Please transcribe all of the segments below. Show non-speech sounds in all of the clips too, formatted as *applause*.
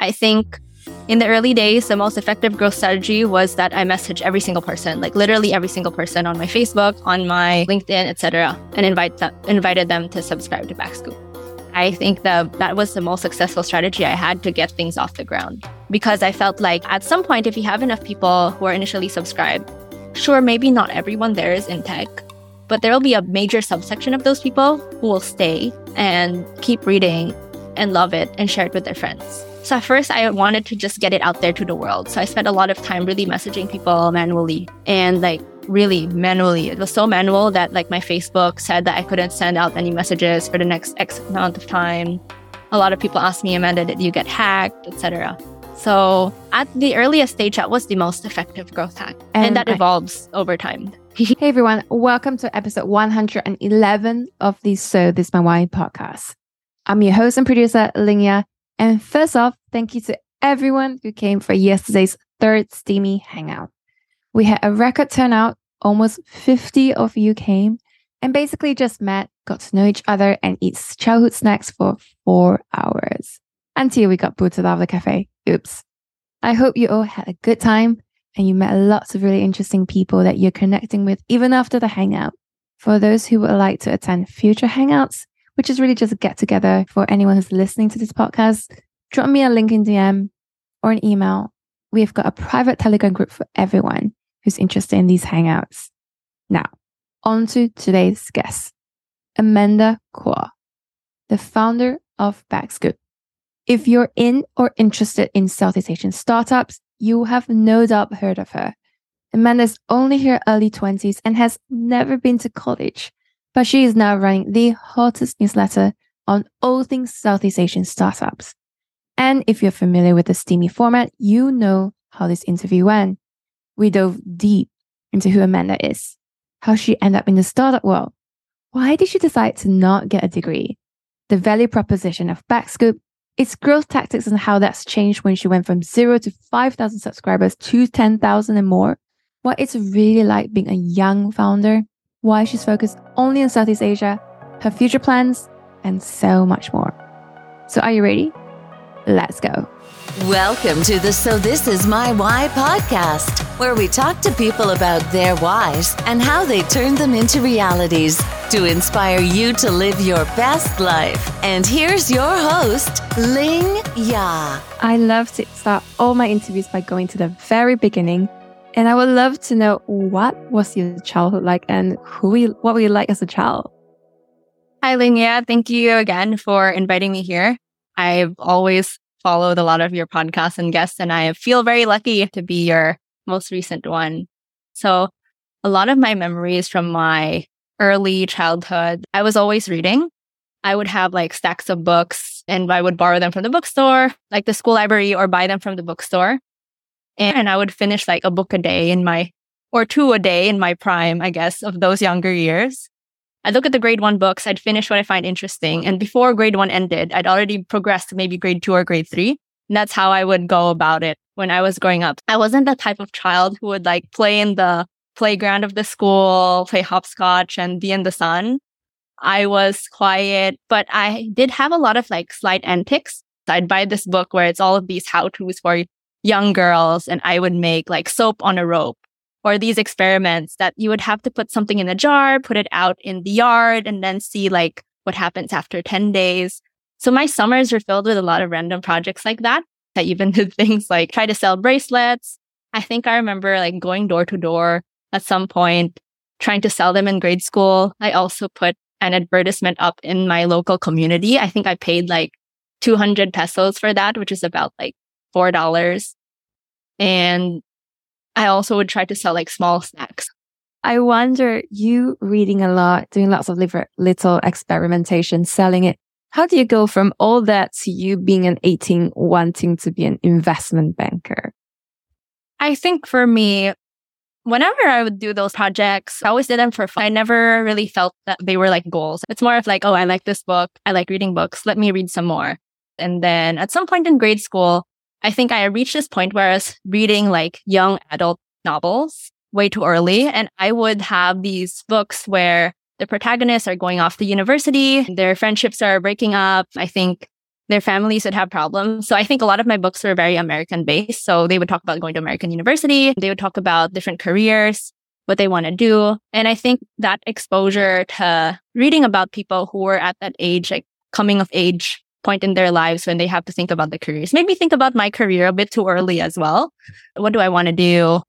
I think in the early days, the most effective growth strategy was that I message every single person, like literally every single person on my Facebook, on my LinkedIn, etc., and invite them, invited them to subscribe to Backscoop. I think that that was the most successful strategy I had to get things off the ground because I felt like at some point, if you have enough people who are initially subscribed, sure, maybe not everyone there is in tech, but there will be a major subsection of those people who will stay and keep reading and love it and share it with their friends. So at first, I wanted to just get it out there to the world. So I spent a lot of time really messaging people manually and like really manually. It was so manual that like my Facebook said that I couldn't send out any messages for the next X amount of time. A lot of people asked me, Amanda, did you get hacked, etc. So at the earliest stage, that was the most effective growth hack, and, and that I- evolves over time. *laughs* hey everyone, welcome to episode 111 of the So This My Why podcast. I'm your host and producer, Ling Yah, and first off, thank you to everyone who came for yesterday's third SIMY Hangout. We had a record turnout, almost 50 of you came, and basically just met, got to know each other, and eat childhood snacks for four hours until we got booted out of the cafe. Oops. I hope you all had a good time and you met lots of really interesting people that you're connecting with even after the hangout. For those who would like to attend future hangouts, which is really just a get together for anyone who's listening to this podcast, drop me a link in DM or an email. We've got a private Telegram group for everyone who's interested in these hangouts. Now, on to today's guest, Amanda Cua, the founder of Backscoop. If you're in or interested in Southeast Asian startups, you have no doubt heard of her. Amanda's only her early 20s and has never been to college but she is now running the hottest newsletter on all things Southeast Asian startups. And if you're familiar with the SIMY format, you know how this interview went. We dove deep into who Amanda is, how she ended up in the startup world, why did she decide to not get a degree, the value proposition of Backscoop, its growth tactics and how that's changed when she went from zero to 5,000 subscribers to 10,000 and more, what it's really like being a young founder, why she's focused only on Southeast Asia, her future plans, and so much more. So, are you ready? Let's go. Welcome to the So This Is My Why podcast, where we talk to people about their whys and how they turn them into realities to inspire you to live your best life. And here's your host, Ling Yah. I love to start all my interviews by going to the very beginning and I would love to know what was your childhood like and who you, what were you like as a child? Hi, Ling Yah. Thank you again for inviting me here. I've always followed a lot of your podcasts and guests, and I feel very lucky to be your most recent one. So a lot of my memories from my early childhood, I was always reading. I would have like stacks of books and I would borrow them from the bookstore, like the school library, or buy them from the bookstore. And I would finish like a book a day in my, or two a day in my prime, I guess, of those younger years. I'd look at the grade one books, I'd finish what I find interesting. And before grade one ended, I'd already progressed to maybe grade two or grade three. And that's how I would go about it when I was growing up. I wasn't the type of child who would like play in the playground of the school, play hopscotch and be in the sun. I was quiet, but I did have a lot of like slight antics. I'd buy this book where it's all of these how to's for young girls and I would make like soap on a rope or these experiments that you would have to put something in a jar, put it out in the yard and then see like what happens after 10 days. So my summers were filled with a lot of random projects like that. I even *laughs* did things like try to sell bracelets. I think I remember like going door to door at some point, trying to sell them in grade school. I also put an advertisement up in my local community. I think I paid like 200 pesos for that, which is about like $4. And I also would try to sell like small snacks. I wonder, you reading a lot, doing lots of little experimentation, selling it. How do you go from all that to you being an 18, wanting to be an investment banker? I think for me, whenever I would do those projects, I always did them for fun. I never really felt that they were like goals. It's more of like, oh, I like this book. I like reading books. Let me read some more. And then at some point in grade school, I think I reached this point where I was reading like young adult novels way too early. And I would have these books where the protagonists are going off to university, their friendships are breaking up. I think their families would have problems. So I think a lot of my books were very American based. So they would talk about going to American university. They would talk about different careers, what they want to do. And I think that exposure to reading about people who were at that age, like coming of age point in their lives when they have to think about the careers, maybe think about my career a bit too early as well. What do I want to do?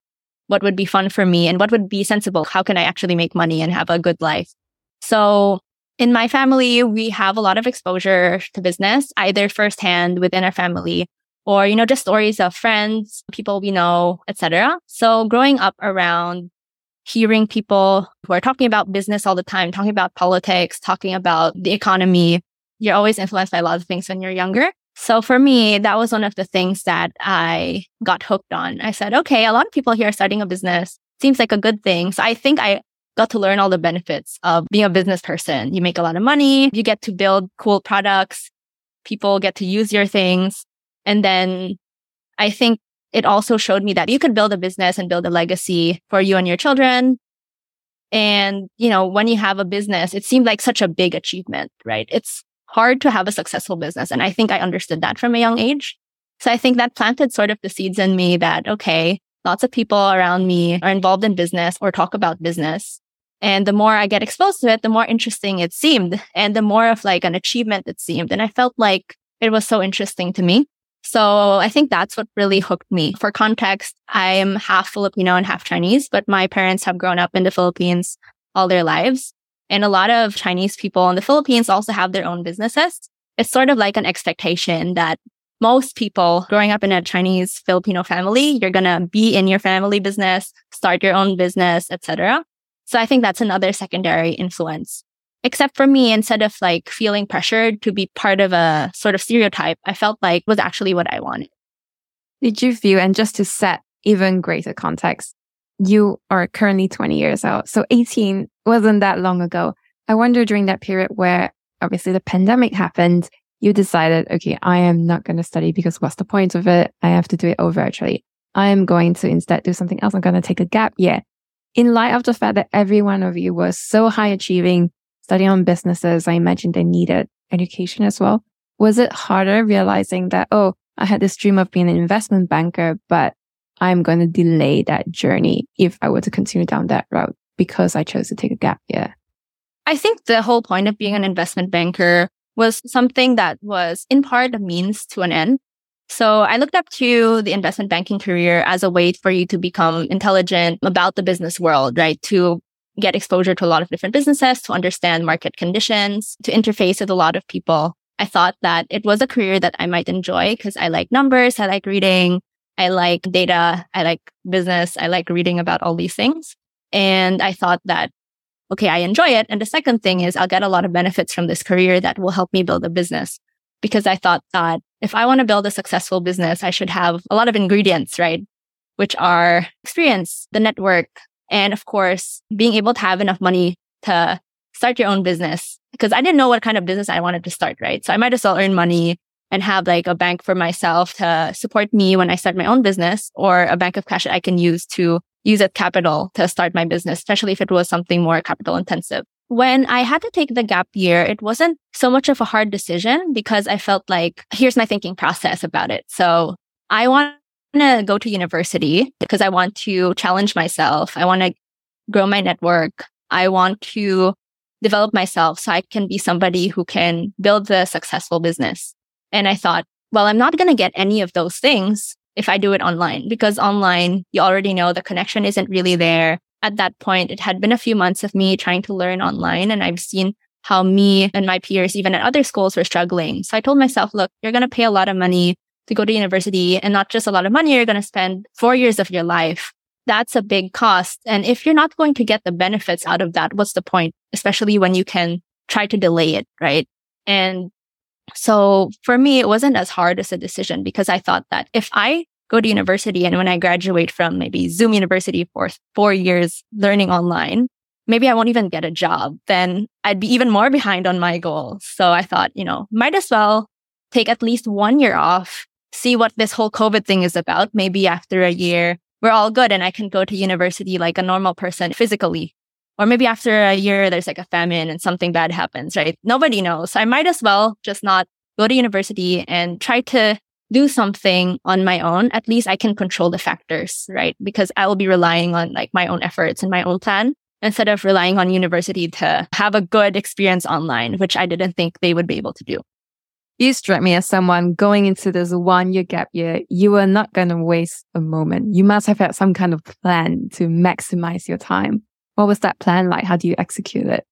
What would be fun for me and what would be sensible? How can I actually make money and have a good life? So in my family, we have a lot of exposure to business, either firsthand within our family or, you know, just stories of friends, people we know, etc. So growing up around hearing people who are talking about business all the time, talking about politics, talking about the economy, you're always influenced by a lot of things when you're younger. So for me, that was one of the things that I got hooked on. I said, okay, a lot of people here are starting a business. Seems like a good thing. So I think I got to learn all the benefits of being a business person. You make a lot of money. You get to build cool products. People get to use your things. And then I think it also showed me that you could build a business and build a legacy for you and your children. And, you know, when you have a business, it seemed like such a big achievement, right? It's hard to have a successful business. And I think I understood that from a young age. So I think that planted sort of the seeds in me that, okay, lots of people around me are involved in business or talk about business. And the more I get exposed to it, the more interesting it seemed and the more of like an achievement it seemed. And I felt like it was so interesting to me. So I think that's what really hooked me. For context, I'm half Filipino and half Chinese, but my parents have grown up in the Philippines all their lives. And a lot of Chinese people in the Philippines also have their own businesses. It's sort of like an expectation that most people growing up in a Chinese Filipino family, you're going to be in your family business, start your own business, etc. So I think that's another secondary influence. Except for me, instead of like feeling pressured to be part of a sort of stereotype, I felt like was actually what I wanted. Did you feel, and just to set even greater context, you are currently 20 years old. So 18 wasn't that long ago. I wonder during that period where obviously the pandemic happened, you decided, okay, I am not going to study because what's the point of it? I have to do it all virtually. I am going to instead do something else. I'm going to take a gap year in light of the fact that every one of you was so high achieving, studying on businesses, I imagine they needed education as well. Was it harder realizing that, oh, I had this dream of being an investment banker, but I'm going to delay that journey if I were to continue down that route because I chose to take a gap year? I think the whole point of being an investment banker was something that was in part a means to an end. So I looked up to the investment banking career as a way for you to become intelligent about the business world, right? To get exposure to a lot of different businesses, to understand market conditions, to interface with a lot of people. I thought that it was a career that I might enjoy because I like numbers. I like reading. I like data. I like business. I like reading about all these things. And I thought that, okay, I enjoy it. And the second thing is I'll get a lot of benefits from this career that will help me build a business because I thought that if I want to build a successful business, I should have a lot of ingredients, right? Which are experience, the network, and of course, being able to have enough money to start your own business. Because I didn't know what kind of business I wanted to start, right? So I might as well earn money and have like a bank for myself to support me when I start my own business or a bank of cash that I can use to use as capital to start my business, especially if it was something more capital intensive when I had to take the gap year, it wasn't so much of a hard decision because I felt like here's my thinking process about it. So I want to go to university because I want to challenge myself. I want to grow my network. I want to develop myself so I can be somebody who can build a successful business. And I thought, well, I'm not going to get any of those things if I do it online because online, you already know the connection isn't really there at that point, it had been a few months of me trying to learn online and I've seen how me and my peers, even at other schools, were struggling. So I told myself, look, you're going to pay a lot of money to go to university and not just a lot of money. You're going to spend four years of your life. That's a big cost. And if you're not going to get the benefits out of that, what's the point? Especially when you can try to delay it, right? And so for me, it wasn't as hard as a decision because I thought that if I go to university and when I graduate from maybe Zoom University for four years learning online, maybe I won't even get a job. Then I'd be even more behind on my goals. So I thought, you know, might as well take at least one year off, see what this whole COVID thing is about. Maybe after a year, we're all good and I can go to university like a normal person physically. Or maybe after a year, there's like a famine and something bad happens, right? Nobody knows. I might as well just not go to university and try to do something on my own, at least I can control the factors, right? Because I will be relying on like my own efforts and my own plan instead of relying on university to have a good experience online, which I didn't think they would be able to do. You struck me as someone going into this one year gap year, you were not going to waste a moment. You must have had some kind of plan to maximize your time. What was that plan like? How do you execute it?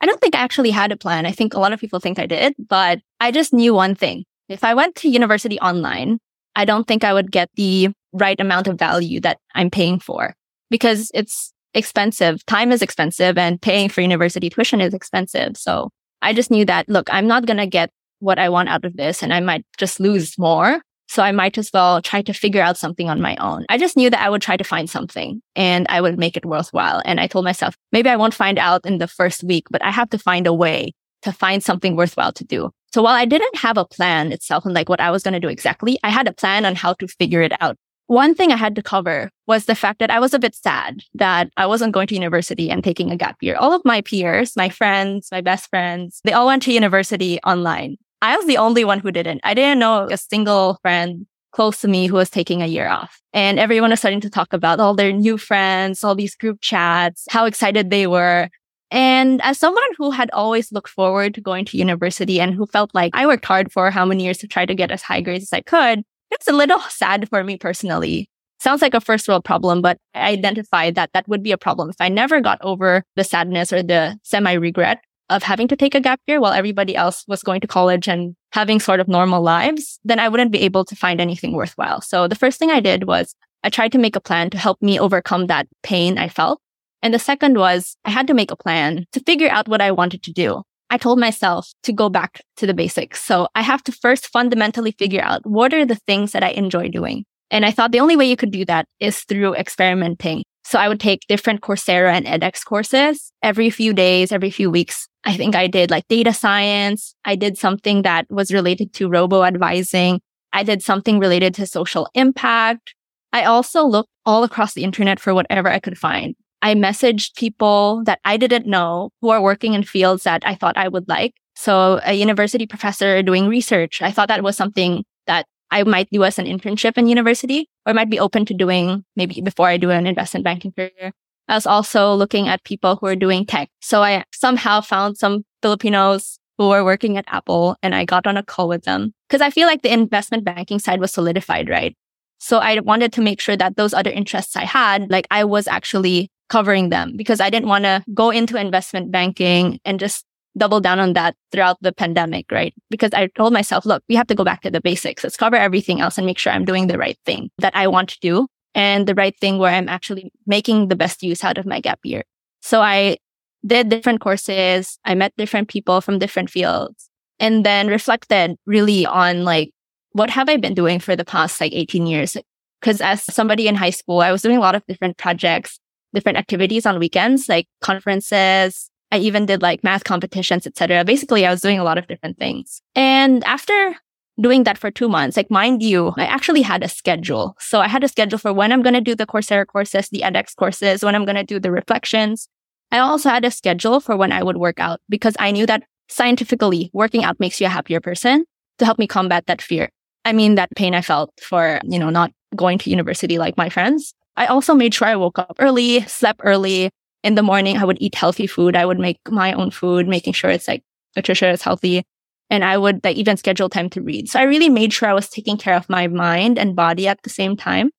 I don't think I actually had a plan. I think a lot of people think I did, but I just knew one thing. If I went to university online, I don't think I would get the right amount of value that I'm paying for because it's expensive. Time is expensive and paying for university tuition is expensive. So I just knew that, look, I'm not going to get what I want out of this and I might just lose more. So I might as well try to figure out something on my own. I just knew that I would try to find something and I would make it worthwhile. And I told myself, maybe I won't find out in the first week, but I have to find a way to find something worthwhile to do. So while I didn't have a plan itself and like what I was going to do exactly, I had a plan on how to figure it out. One thing I had to cover was the fact that I was a bit sad that I wasn't going to university and taking a gap year. All of my peers, my friends, my best friends, they all went to university online. I was the only one who didn't. I didn't know a single friend close to me who was taking a year off. And everyone was starting to talk about all their new friends, all these group chats, how excited they were. And as someone who had always looked forward to going to university and who felt like I worked hard for how many years to try to get as high grades as I could, it's a little *laughs* sad for me personally. Sounds like a first world problem, but I identified that that would be a problem if I never got over the sadness or the semi regret of having to take a gap year while everybody else was going to college and having sort of normal lives, then I wouldn't be able to find anything worthwhile. So the first thing I did was I tried to make a plan to help me overcome that pain I felt. And the second was I had to make a plan to figure out what I wanted to do. I told myself to go back to the basics. So I have to first fundamentally figure out what are the things that I enjoy doing. And I thought the only way you could do that is through experimenting. So I would take different Coursera and edX courses every few days, every few weeks. I think I did like data science. I did something that was related to robo advising. I did something related to social impact. I also looked all across the internet for whatever I could find. I messaged people that I didn't know who are working in fields that I thought I would like. So a university professor doing research, I thought that was something that I might do as an internship in university or might be open to doing maybe before I do an investment banking career. I was also looking at people who are doing tech. So I somehow found some Filipinos who were working at Apple and I got on a call with them because I feel like the investment banking side was solidified, right? So I wanted to make sure that those other interests I had, like I was actually covering them because I didn't want to go into investment banking and just double down on that throughout the pandemic, right? Because I told myself, look, we have to go back to the basics. Let's cover everything else and make sure I'm doing the right thing that I want to do and the right thing where I'm actually making the best use out of my gap year. So I did different courses. I met different people from different fields and then reflected really on like, what have I been doing for the past like 18 years? Because as somebody in high school, I was doing a lot of different projects different activities on weekends, like conferences. I even did like math competitions, etc. Basically, I was doing a lot of different things. And after doing that for two months, like mind you, I actually had a schedule. So I had a schedule for when I'm going to do the Coursera courses, the edX courses, when I'm going to do the reflections. I also had a schedule for when I would work out because I knew that scientifically working out makes you a happier person to help me combat that fear. I mean, that pain I felt for, you know, not going to university like my friends. I also made sure I woke up early, slept early. In the morning, I would eat healthy food. I would make my own food, making sure it's like nutritious, healthy. And I would like even schedule time to read. So I really made sure I was taking care of my mind and body at the same time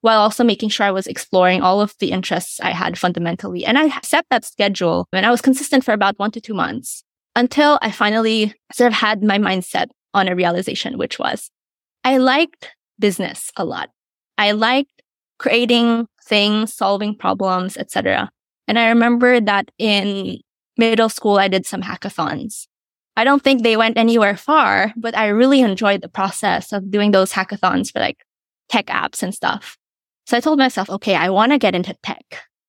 while also making sure I was exploring all of the interests I had fundamentally. And I set that schedule and I was consistent for about one to two months until I finally sort of had my mindset on a realization, which was I liked business a lot. I liked creating things, solving problems, etc. And I remember that in middle school, I did some hackathons. I don't think they went anywhere far, but I really enjoyed the process of doing those hackathons for like tech apps and stuff. So I told myself, okay, I want to get into tech.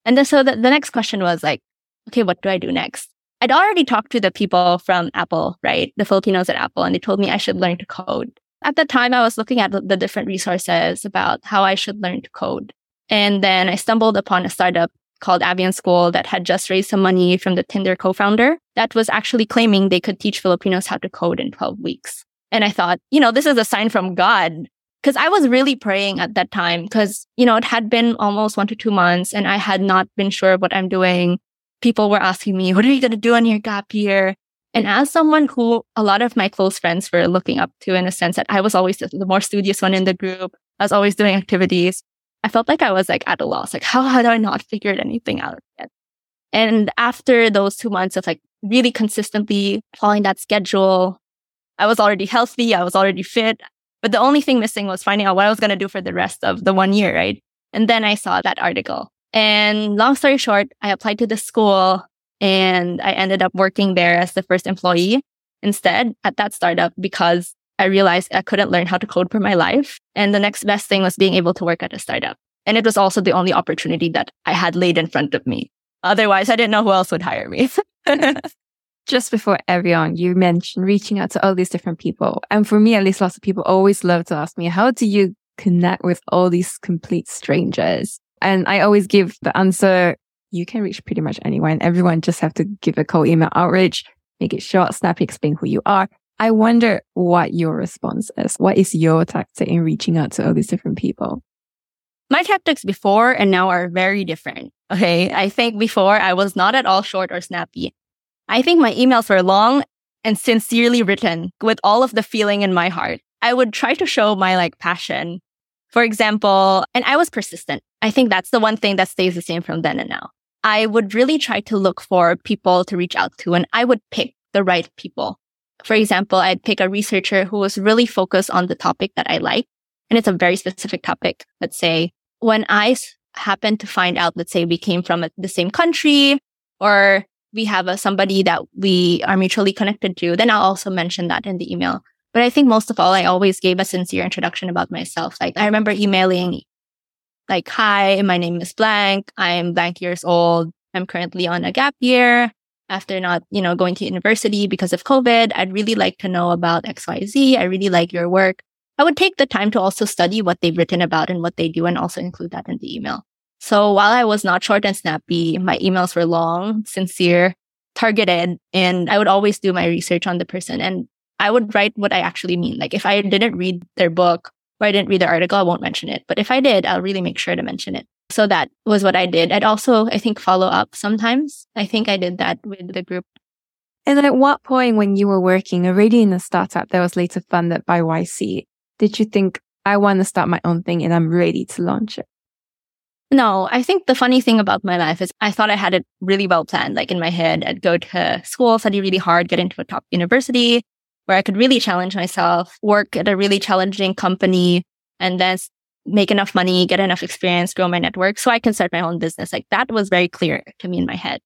And then so the, the next question was like, okay, what do I do next? I'd already talked to the people from Apple, right? The Filipinos at Apple, and they told me I should learn to code. At the time, I was looking at the different resources about how I should learn to code. And then I stumbled upon a startup called Avion School that had just raised some money from the Tinder co-founder that was actually claiming they could teach Filipinos how to code in 12 weeks. And I thought, you know, this is a sign from God. Cause I was really praying at that time because, you know, it had been almost one to two months and I had not been sure what I'm doing. People were asking me, what are you going to do on your gap year? And as someone who a lot of my close friends were looking up to in a sense that I was always the more studious one in the group, I was always doing activities. I felt like I was like at a loss. Like, how had I not figured anything out yet? And after those two months of like really consistently following that schedule, I was already healthy. I was already fit. But the only thing missing was finding out what I was going to do for the rest of the one year, right? And then I saw that article. And long story short, I applied to the school and I ended up working there as the first employee instead at that startup because I realized I couldn't learn how to code for my life. And the next best thing was being able to work at a startup. And it was also the only opportunity that I had laid in front of me. Otherwise, I didn't know who else would hire me. *laughs* Just before everyone, you mentioned reaching out to all these different people. And for me, at least lots of people always love to ask me, how do you connect with all these complete strangers? And I always give the answer, you can reach pretty much anyone. Everyone just have to give a cold email outreach, make it short, snappy, explain who you are. I wonder what your response is. What is your tactic in reaching out to all these different people? My tactics before and now are very different. Okay. I think before I was not at all short or snappy. I think my emails were long and sincerely written with all of the feeling in my heart. I would try to show my like passion. For example, and I was persistent. I think that's the one thing that stays the same from then and now. I would really try to look for people to reach out to and I would pick the right people. For example, I'd pick a researcher who was really focused on the topic that I like. And it's a very specific topic. Let's say when I happen to find out, let's say we came from a, the same country or we have a, somebody that we are mutually connected to, then I'll also mention that in the email. But I think most of all, I always gave a sincere introduction about myself. Like I remember emailing like, hi, my name is blank. I'm blank years old. I'm currently on a gap year after not, you know, going to university because of COVID. I'd really like to know about XYZ. I really like your work. I would take the time to also study what they've written about and what they do and also include that in the email. So while I was not short and snappy, my emails were long, sincere, targeted, and I would always do my research on the person and I would write what I actually mean. Like if I didn't read their book or I didn't read the article, I won't mention it. But if I did, I'll really make sure to mention it. So that was what I did. I'd also, I think, follow up sometimes. I think I did that with the group. And at what point when you were working already in a startup that was later funded by YC, did you think, I want to start my own thing and I'm ready to launch it? No, I think the funny thing about my life is I thought I had it really well planned. Like in my head, I'd go to school, study really hard, get into a top university where I could really challenge myself, work at a really challenging company, and then make enough money, get enough experience, grow my network so I can start my own business. Like that was very clear to me in my head.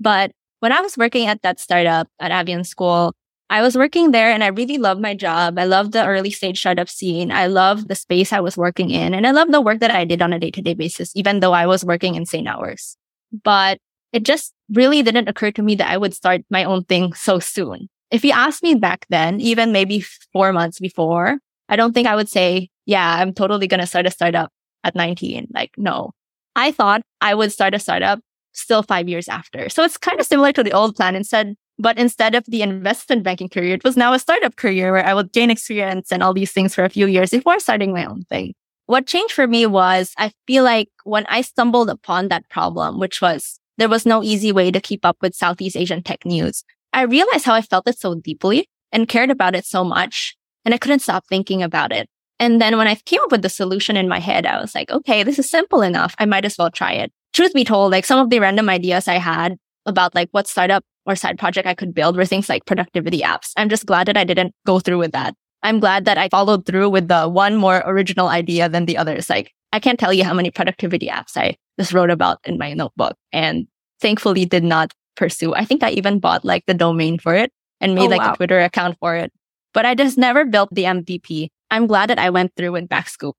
But when I was working at that startup at Avion School, I was working there and I really loved my job. I loved the early stage startup scene. I loved the space I was working in and I loved the work that I did on a day to day basis, even though I was working insane hours. But it just really didn't occur to me that I would start my own thing so soon. If you asked me back then, even maybe four months before, I don't think I would say, yeah, I'm totally going to start a startup at 19. Like, no, I thought I would start a startup still five years after. So it's kind of similar to the old plan. Instead, but instead of the investment banking career, it was now a startup career where I would gain experience and all these things for a few years before starting my own thing. What changed for me was I feel like when I stumbled upon that problem, which was there was no easy way to keep up with Southeast Asian tech news, I realized how I felt it so deeply and cared about it so much. And I couldn't stop thinking about it. And then when I came up with the solution in my head, I was like, okay, this is simple enough. I might as well try it. Truth be told, like some of the random ideas I had about like what startup or side project I could build were things like productivity apps. I'm just glad that I didn't go through with that. I'm glad that I followed through with the one more original idea than the others. Like I can't tell you how many productivity apps I just wrote about in my notebook and thankfully did not pursue. I think I even bought like the domain for it and made oh, like wow. a Twitter account for it. But I just never built the MVP. I'm glad that I went through with Backscoop.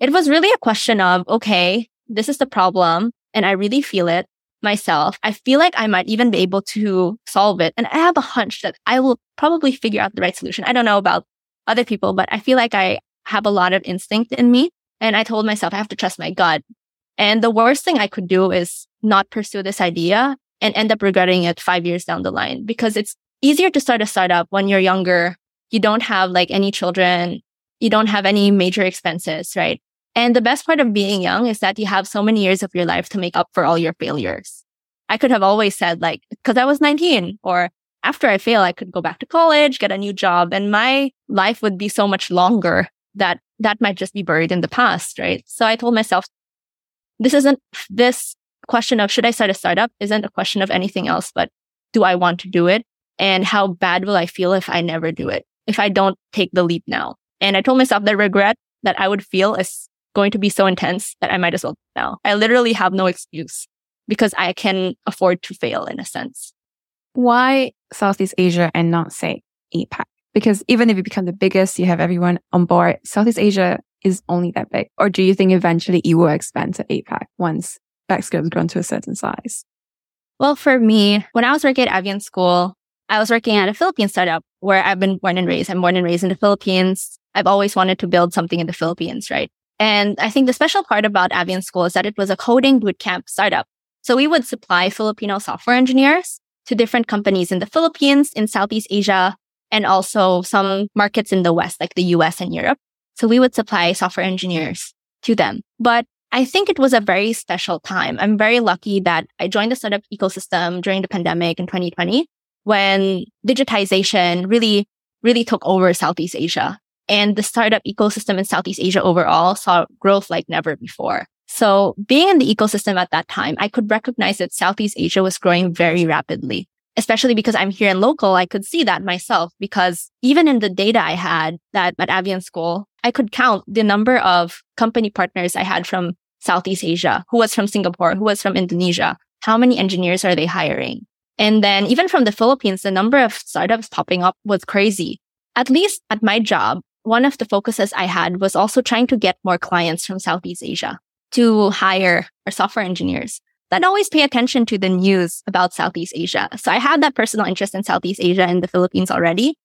It was really a question of, okay, this is the problem and I really feel it myself. I feel like I might even be able to solve it. And I have a hunch that I will probably figure out the right solution. I don't know about other people, but I feel like I have a lot of instinct in me. And I told myself I have to trust my gut. And the worst thing I could do is not pursue this idea and end up regretting it five years down the line because it's easier to start a startup when you're younger. You don't have like any children. You don't have any major expenses, right? And the best part of being young is that you have so many years of your life to make up for all your failures. I could have always said like, cause I was 19 or after I fail, I could go back to college, get a new job and my life would be so much longer that that might just be buried in the past, right? So I told myself, this isn't this question of should I start a startup isn't a question of anything else, but do I want to do it? And how bad will I feel if I never do it? If I don't take the leap now? And I told myself the regret that I would feel is going to be so intense that I might as well now. I literally have no excuse because I can afford to fail in a sense. Why Southeast Asia and not say APAC? Because even if you become the biggest, you have everyone on board, Southeast Asia is only that big. Or do you think eventually it will expand to APAC once Backscoop has grown to a certain size? Well, for me, when I was working at Avion School, I was working at a Philippine startup where I've been born and raised. I'm born and raised in the Philippines. I've always wanted to build something in the Philippines, right? And I think the special part about Avion School is that it was a coding bootcamp startup. So we would supply Filipino software engineers to different companies in the Philippines, in Southeast Asia, and also some markets in the West, like the US and Europe. So we would supply software engineers to them. But I think it was a very special time. I'm very lucky that I joined the startup ecosystem during the pandemic in 2020 when digitization really, really took over Southeast Asia. And the startup ecosystem in Southeast Asia overall saw growth like never before. So being in the ecosystem at that time, I could recognize that Southeast Asia was growing very rapidly. Especially because I'm here in local, I could see that myself because even in the data I had that at Avion School, I could count the number of company partners I had from Southeast Asia, who was from Singapore, who was from Indonesia. How many engineers are they hiring? And then even from the Philippines, the number of startups popping up was crazy. At least at my job, one of the focuses I had was also trying to get more clients from Southeast Asia to hire our software engineers that always pay attention to the news about Southeast Asia. So I had that personal interest in Southeast Asia and the Philippines already,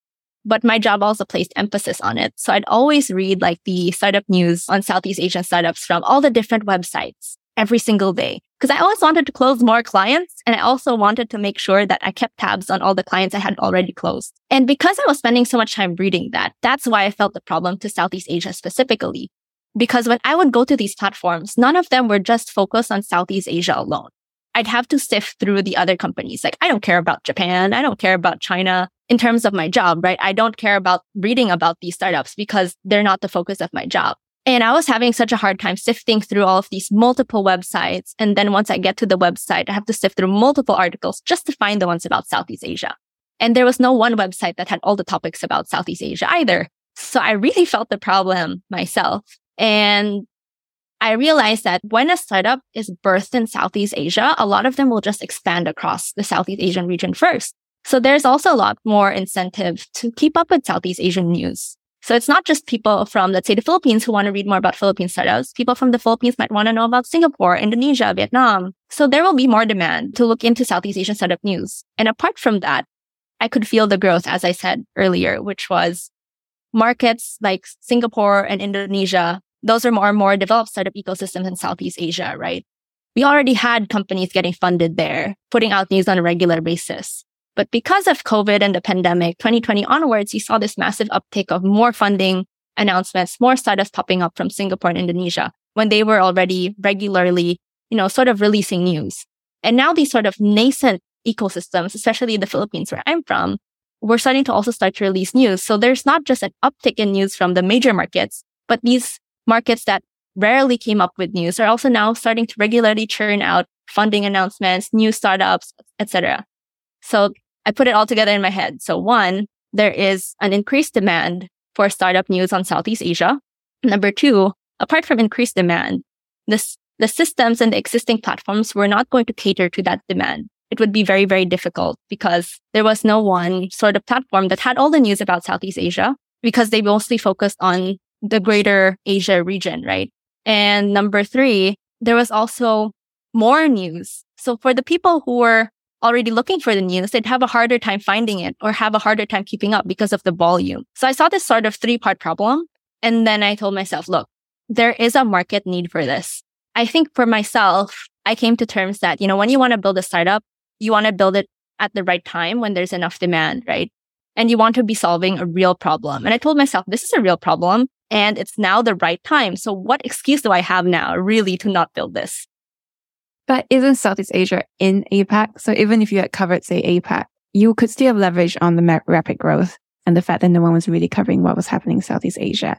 but my job also placed emphasis on it. So I'd always read like the startup news on Southeast Asian startups from all the different websites every single day because I always wanted to close more clients. And I also wanted to make sure that I kept tabs on all the clients I had already closed. And because I was spending so much time reading that, that's why I felt the problem to Southeast Asia specifically. Because when I would go to these platforms, none of them were just focused on Southeast Asia alone. I'd have to sift through the other companies. Like, I don't care about Japan. I don't care about China in terms of my job, right? I don't care about reading about these startups because they're not the focus of my job. And I was having such a hard time sifting through all of these multiple websites. And then once I get to the website, I have to sift through multiple articles just to find the ones about Southeast Asia. And there was no one website that had all the topics about Southeast Asia either. So I really felt the problem myself. And I realized that when a startup is birthed in Southeast Asia, a lot of them will just expand across the Southeast Asian region first. So there's also a lot more incentive to keep up with Southeast Asian news. So it's not just people from, let's say, the Philippines who want to read more about Philippine startups. People from the Philippines might want to know about Singapore, Indonesia, Vietnam. So there will be more demand to look into Southeast Asian startup news. And apart from that, I could feel the growth, as I said earlier, which was markets like Singapore and Indonesia those are more and more developed startup ecosystems in Southeast Asia, right? We already had companies getting funded there, putting out news on a regular basis. But because of COVID and the pandemic, 2020 onwards, you saw this massive uptick of more funding announcements, more startups popping up from Singapore and Indonesia when they were already regularly, you know, sort of releasing news. And now these sort of nascent ecosystems, especially the Philippines where I'm from, we're starting to also start to release news. So there's not just an uptick in news from the major markets, but these markets that rarely came up with news are also now starting to regularly churn out funding announcements, new startups, etc. So I put it all together in my head. So one, there is an increased demand for startup news on Southeast Asia. Number two, apart from increased demand, this, the systems and the existing platforms were not going to cater to that demand. It would be very, very difficult because there was no one sort of platform that had all the news about Southeast Asia because they mostly focused on the greater Asia region, right? And number three, there was also more news. So for the people who were already looking for the news, they'd have a harder time finding it or have a harder time keeping up because of the volume. So I saw this sort of three part problem. And then I told myself, look, there is a market need for this. I think for myself, I came to terms that, you know, when you want to build a startup, you want to build it at the right time when there's enough demand, right? and you want to be solving a real problem. And I told myself, this is a real problem and it's now the right time. So what excuse do I have now really to not build this? But isn't Southeast Asia in APAC? So even if you had covered, say, APAC, you could still have leverage on the rapid growth and the fact that no one was really covering what was happening in Southeast Asia.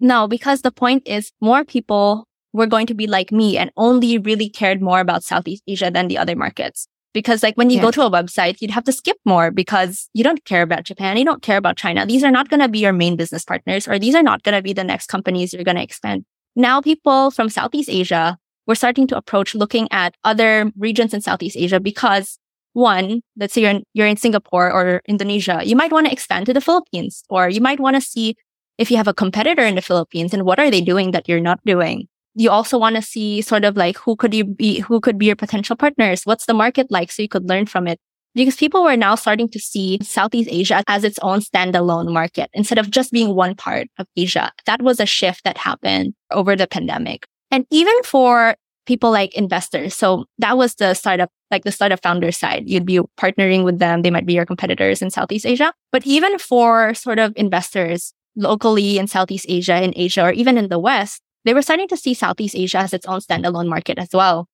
No, because the point is more people were going to be like me and only really cared more about Southeast Asia than the other markets. Because like when you go to a website, you'd have to skip more because you don't care about Japan. You don't care about China. These are not going to be your main business partners or these are not going to be the next companies you're going to expand. Now people from Southeast Asia we're starting to approach looking at other regions in Southeast Asia because one, let's say you're in, you're in Singapore or Indonesia, you might want to expand to the Philippines, or you might want to see if you have a competitor in the Philippines and what are they doing that you're not doing. You also want to see sort of like who could you be, who could be your potential partners? What's the market like? So you could learn from it. Because people were now starting to see Southeast Asia as its own standalone market instead of just being one part of Asia. That was a shift that happened over the pandemic. And even for people like investors. So that was the startup, like the startup founder side. You'd be partnering with them. They might be your competitors in Southeast Asia. But even for sort of investors locally in Southeast Asia, in Asia, or even in the West, they were starting to see Southeast Asia as its own standalone market as well.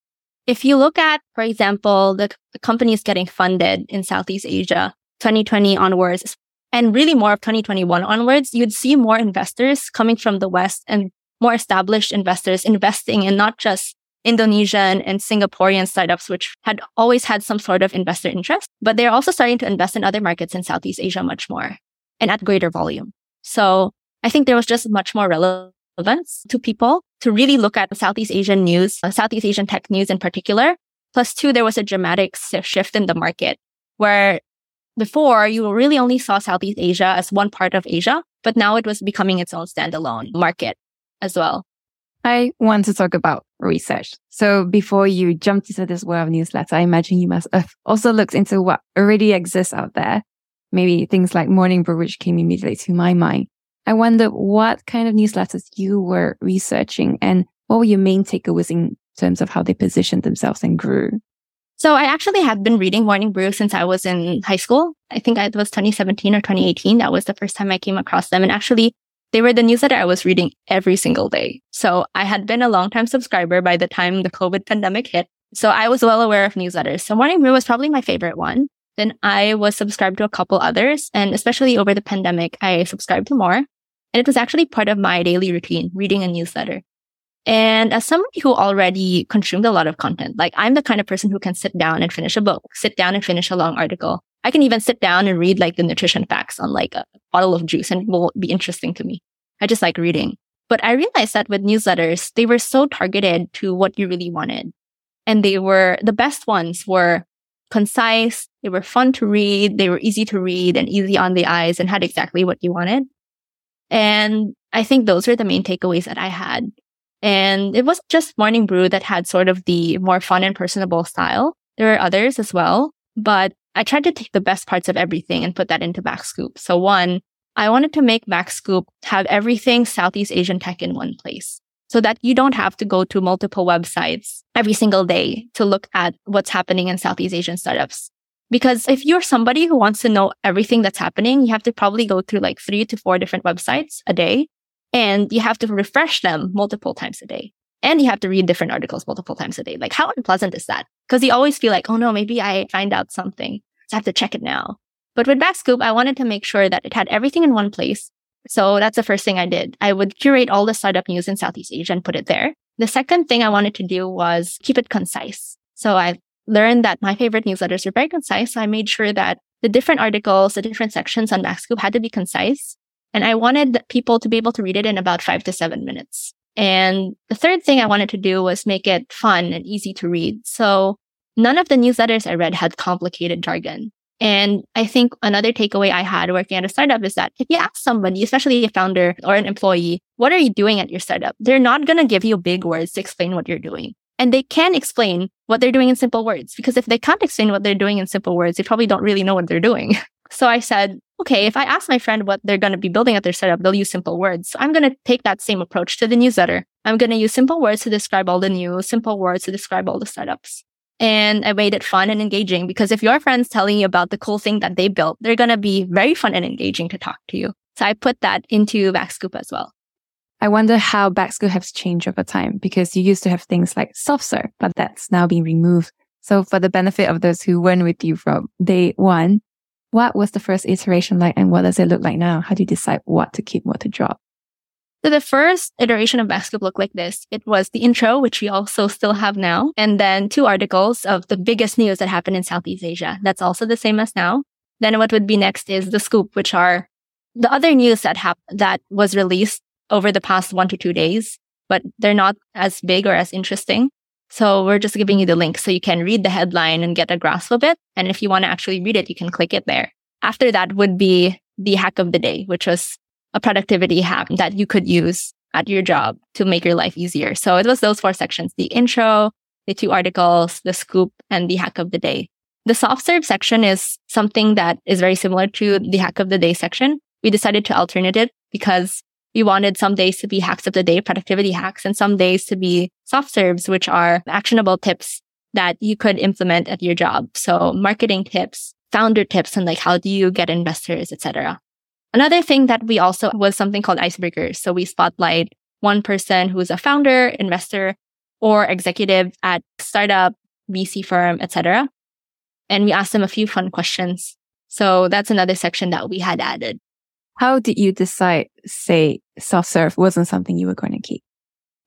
If you look at, for example, the, the companies getting funded in Southeast Asia, 2020 onwards, and really more of 2021 onwards, you'd see more investors coming from the West and more established investors investing in not just Indonesian and Singaporean startups, which had always had some sort of investor interest, but they're also starting to invest in other markets in Southeast Asia much more and at greater volume. So I think there was just much more relevance to people to really look at Southeast Asian news, uh, Southeast Asian tech news in particular. Plus two, there was a dramatic shift in the market where before you really only saw Southeast Asia as one part of Asia, but now it was becoming its own standalone market as well. I want to talk about research. So before you jumped into this world of newsletter, I imagine you must have also looked into what already exists out there. Maybe things like Morning Brew, which came immediately to my mind. I wonder what kind of newsletters you were researching and what were your main takeaways in terms of how they positioned themselves and grew? So I actually had been reading Morning Brew since I was in high school. I think it was 2017 or 2018. That was the first time I came across them. And actually they were the newsletter I was reading every single day. So I had been a long time subscriber by the time the COVID pandemic hit. So I was well aware of newsletters. So Morning Brew was probably my favorite one. Then I was subscribed to a couple others. And especially over the pandemic, I subscribed to more. And it was actually part of my daily routine, reading a newsletter. And as somebody who already consumed a lot of content, like I'm the kind of person who can sit down and finish a book, sit down and finish a long article. I can even sit down and read like the nutrition facts on like a bottle of juice and it will be interesting to me. I just like reading. But I realized that with newsletters, they were so targeted to what you really wanted. And they were the best ones were concise. They were fun to read. They were easy to read and easy on the eyes and had exactly what you wanted. And I think those were the main takeaways that I had. And it wasn't just Morning Brew that had sort of the more fun and personable style. There were others as well, but I tried to take the best parts of everything and put that into Backscoop. So one, I wanted to make Backscoop have everything Southeast Asian tech in one place so that you don't have to go to multiple websites every single day to look at what's happening in Southeast Asian startups. Because if you're somebody who wants to know everything that's happening, you have to probably go through like three to four different websites a day and you have to refresh them multiple times a day. And you have to read different articles multiple times a day. Like how unpleasant is that? Because you always feel like, oh no, maybe I find out something. So I have to check it now. But with Backscoop, I wanted to make sure that it had everything in one place. So that's the first thing I did. I would curate all the startup news in Southeast Asia and put it there. The second thing I wanted to do was keep it concise. So I learned that my favorite newsletters are very concise. So I made sure that the different articles, the different sections on Backscoop had to be concise. And I wanted people to be able to read it in about five to seven minutes. And the third thing I wanted to do was make it fun and easy to read. So none of the newsletters I read had complicated jargon. And I think another takeaway I had working at a startup is that if you ask somebody, especially a founder or an employee, what are you doing at your startup? They're not going to give you big words to explain what you're doing. And they can explain what they're doing in simple words because if they can't explain what they're doing in simple words, they probably don't really know what they're doing. *laughs* So I said, okay, if I ask my friend what they're going to be building at their startup, they'll use simple words. So I'm going to take that same approach to the newsletter. I'm going to use simple words to describe all the news, simple words to describe all the startups. And I made it fun and engaging because if your friend's telling you about the cool thing that they built, they're going to be very fun and engaging to talk to you. So I put that into Backscoop as well. I wonder how Backscoop has changed over time because you used to have things like soft serve, but that's now been removed. So for the benefit of those who weren't with you from day one, what was the first iteration like and what does it look like now? How do you decide what to keep, what to drop? So the first iteration of Backscoop looked like this. It was the intro, which we also still have now, and then two articles of the biggest news that happened in Southeast Asia. That's also the same as now. Then what would be next is the scoop, which are the other news that happened that was released over the past one to two days, but they're not as big or as interesting. So we're just giving you the link so you can read the headline and get a grasp of it. And if you want to actually read it, you can click it there. After that would be the hack of the day, which was a productivity hack that you could use at your job to make your life easier. So it was those four sections, the intro, the two articles, the scoop, and the hack of the day. The soft serve section is something that is very similar to the hack of the day section. We decided to alternate it because we wanted some days to be hacks of the day, productivity hacks, and some days to be soft serves, which are actionable tips that you could implement at your job. So marketing tips, founder tips, and like how do you get investors, etc. Another thing that we also was something called icebreakers. So we spotlight one person who's a founder, investor, or executive at startup, VC firm, etc. And we asked them a few fun questions. So that's another section that we had added. How did you decide, say, soft serve wasn't something you were going to keep?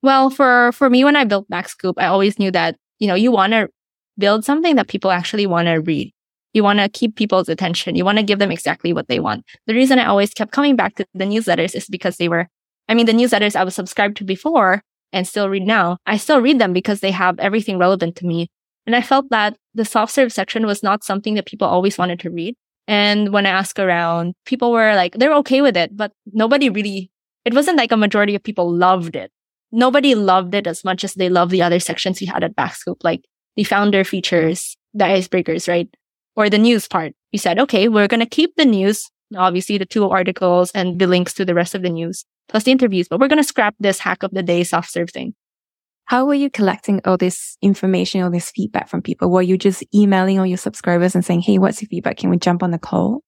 Well, for, for me, when I built Backscoop, I always knew that, you know, you want to build something that people actually want to read. You want to keep people's attention. You want to give them exactly what they want. The reason I always kept coming back to the newsletters is because they were, I mean, the newsletters I was subscribed to before and still read now. I still read them because they have everything relevant to me. And I felt that the soft serve section was not something that people always wanted to read. And when I asked around, people were like, they're okay with it, but nobody really, it wasn't like a majority of people loved it. Nobody loved it as much as they love the other sections we had at Backscoop, like the founder features, the icebreakers, right? or the news part. We said, okay, we're going to keep the news, obviously the two articles and the links to the rest of the news, plus the interviews, but we're going to scrap this hack of the day soft serve thing. How were you collecting all this information, all this feedback from people? Were you just emailing all your subscribers and saying, Hey, what's your feedback? Can we jump on the call?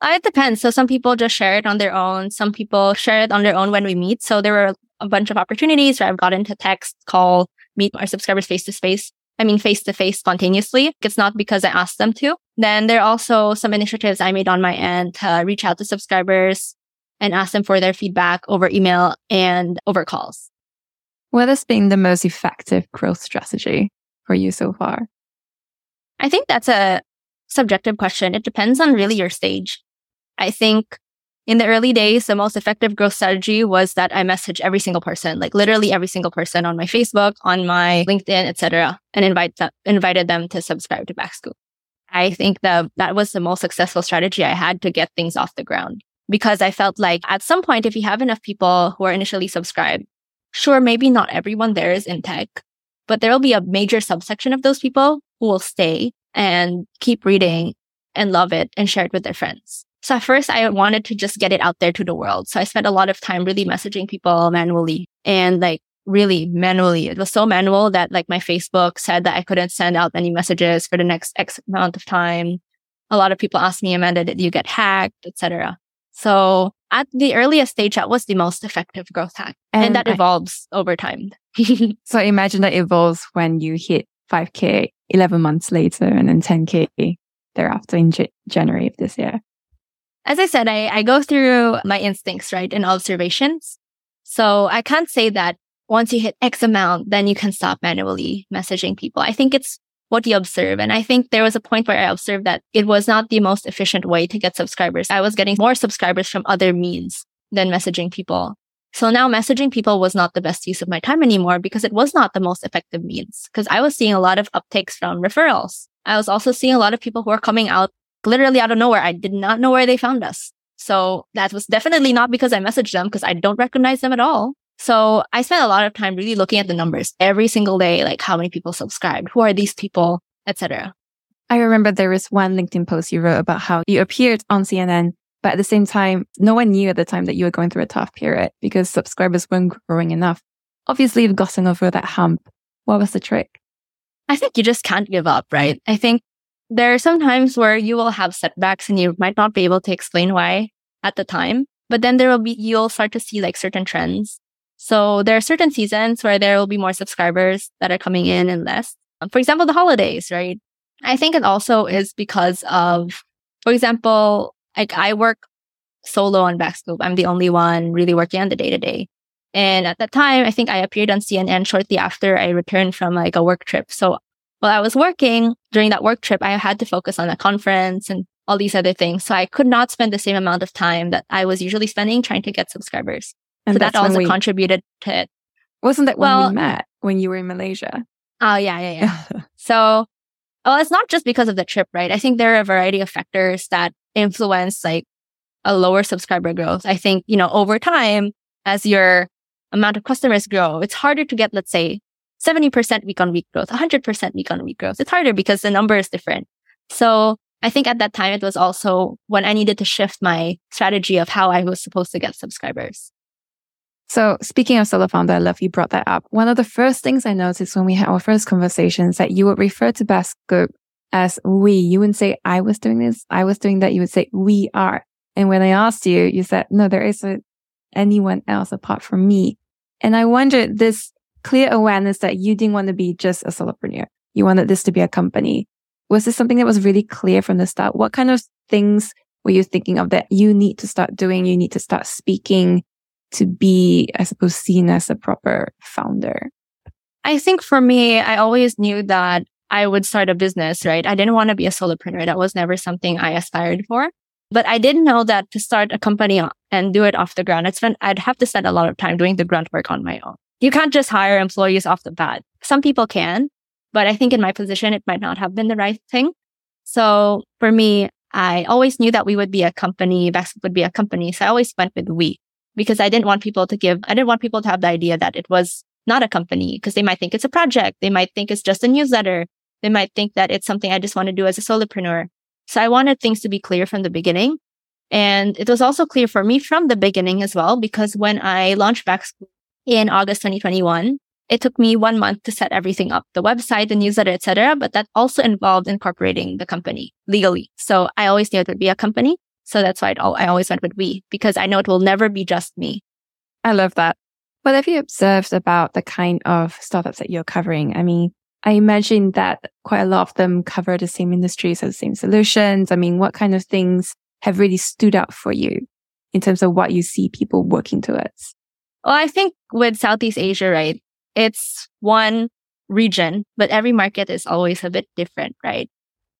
Uh, it depends. So some people just share it on their own. Some people share it on their own when we meet. So there were a bunch of opportunities where I've gotten to text, call, meet our subscribers face to face. I mean, face to face spontaneously. It's not because I asked them to. Then there are also some initiatives I made on my end to reach out to subscribers and ask them for their feedback over email and over calls. What has been the most effective growth strategy for you so far? I think that's a subjective question. It depends on really your stage. I think in the early days, the most effective growth strategy was that I message every single person, like literally every single person on my Facebook, on my LinkedIn, etc., and invite them, invited them to subscribe to Backscoop. I think that that was the most successful strategy I had to get things off the ground because I felt like at some point, if you have enough people who are initially subscribed, sure, maybe not everyone there is in tech, but there will be a major subsection of those people who will stay and keep reading and love it and share it with their friends. So at first I wanted to just get it out there to the world. So I spent a lot of time really messaging people manually and like really manually. It was so manual that like my Facebook said that I couldn't send out any messages for the next X amount of time. A lot of people asked me, Amanda, did you get hacked, etc. So at the earliest stage, that was the most effective growth hack. And, and that I, evolves over time. *laughs* so imagine that evolves when you hit 5K 11 months later and then 10K thereafter in J- January of this year as I said, I, I go through my instincts, right? And observations. So I can't say that once you hit X amount, then you can stop manually messaging people. I think it's what do you observe. And I think there was a point where I observed that it was not the most efficient way to get subscribers. I was getting more subscribers from other means than messaging people. So now messaging people was not the best use of my time anymore because it was not the most effective means because I was seeing a lot of uptakes from referrals. I was also seeing a lot of people who are coming out literally out of nowhere. I did not know where they found us. So that was definitely not because I messaged them because I don't recognize them at all. So I spent a lot of time really looking at the numbers every single day, like how many people subscribed, who are these people, etc. I remember there was one LinkedIn post you wrote about how you appeared on CNN, but at the same time, no one knew at the time that you were going through a tough period because subscribers weren't growing enough. Obviously, you've gotten over that hump. What was the trick? I think you just can't give up, right? I think there are some times where you will have setbacks and you might not be able to explain why at the time, but then there will be, you'll start to see like certain trends. So there are certain seasons where there will be more subscribers that are coming in and less. Um, for example, the holidays, right? I think it also is because of, for example, like I work solo on Backscoop. I'm the only one really working on the day to day. And at that time, I think I appeared on CNN shortly after I returned from like a work trip. So while I was working during that work trip, I had to focus on a conference and all these other things. So I could not spend the same amount of time that I was usually spending trying to get subscribers. And so that also we, contributed to it. Wasn't that when well, we met when you were in Malaysia? Oh, yeah, yeah, yeah. *laughs* so, well, it's not just because of the trip, right? I think there are a variety of factors that influence like a lower subscriber growth. I think, you know, over time, as your amount of customers grow, it's harder to get, let's say, 70% week on week growth, 100% week on week growth. It's harder because the number is different. So I think at that time, it was also when I needed to shift my strategy of how I was supposed to get subscribers. So speaking of solo founder, I love you brought that up. One of the first things I noticed when we had our first conversations that you would refer to Best Group as we. You wouldn't say I was doing this, I was doing that. You would say we are. And when I asked you, you said, no, there isn't anyone else apart from me. And I wondered this clear awareness that you didn't want to be just a solopreneur. You wanted this to be a company. Was this something that was really clear from the start? What kind of things were you thinking of that you need to start doing? You need to start speaking to be, I suppose, seen as a proper founder? I think for me, I always knew that I would start a business, right? I didn't want to be a solopreneur. That was never something I aspired for. But I didn't know that to start a company and do it off the ground, I'd spend, I'd have to spend a lot of time doing the grunt work on my own. You can't just hire employees off the bat. Some people can, but I think in my position, it might not have been the right thing. So for me, I always knew that we would be a company, Backscoop would be a company. So I always went with we because I didn't want people to give, I didn't want people to have the idea that it was not a company because they might think it's a project. They might think it's just a newsletter. They might think that it's something I just want to do as a solopreneur. So I wanted things to be clear from the beginning. And it was also clear for me from the beginning as well, because when I launched Backscoop in August 2021, it took me one month to set everything up, the website, the newsletter, etc. But that also involved incorporating the company legally. So I always knew it would be a company. So that's why I always went with we, because I know it will never be just me. I love that. What have you observed about the kind of startups that you're covering? I mean, I imagine that quite a lot of them cover the same industries, or the same solutions. I mean, what kind of things have really stood out for you in terms of what you see people working towards? Well, I think with Southeast Asia, right? It's one region, but every market is always a bit different, right?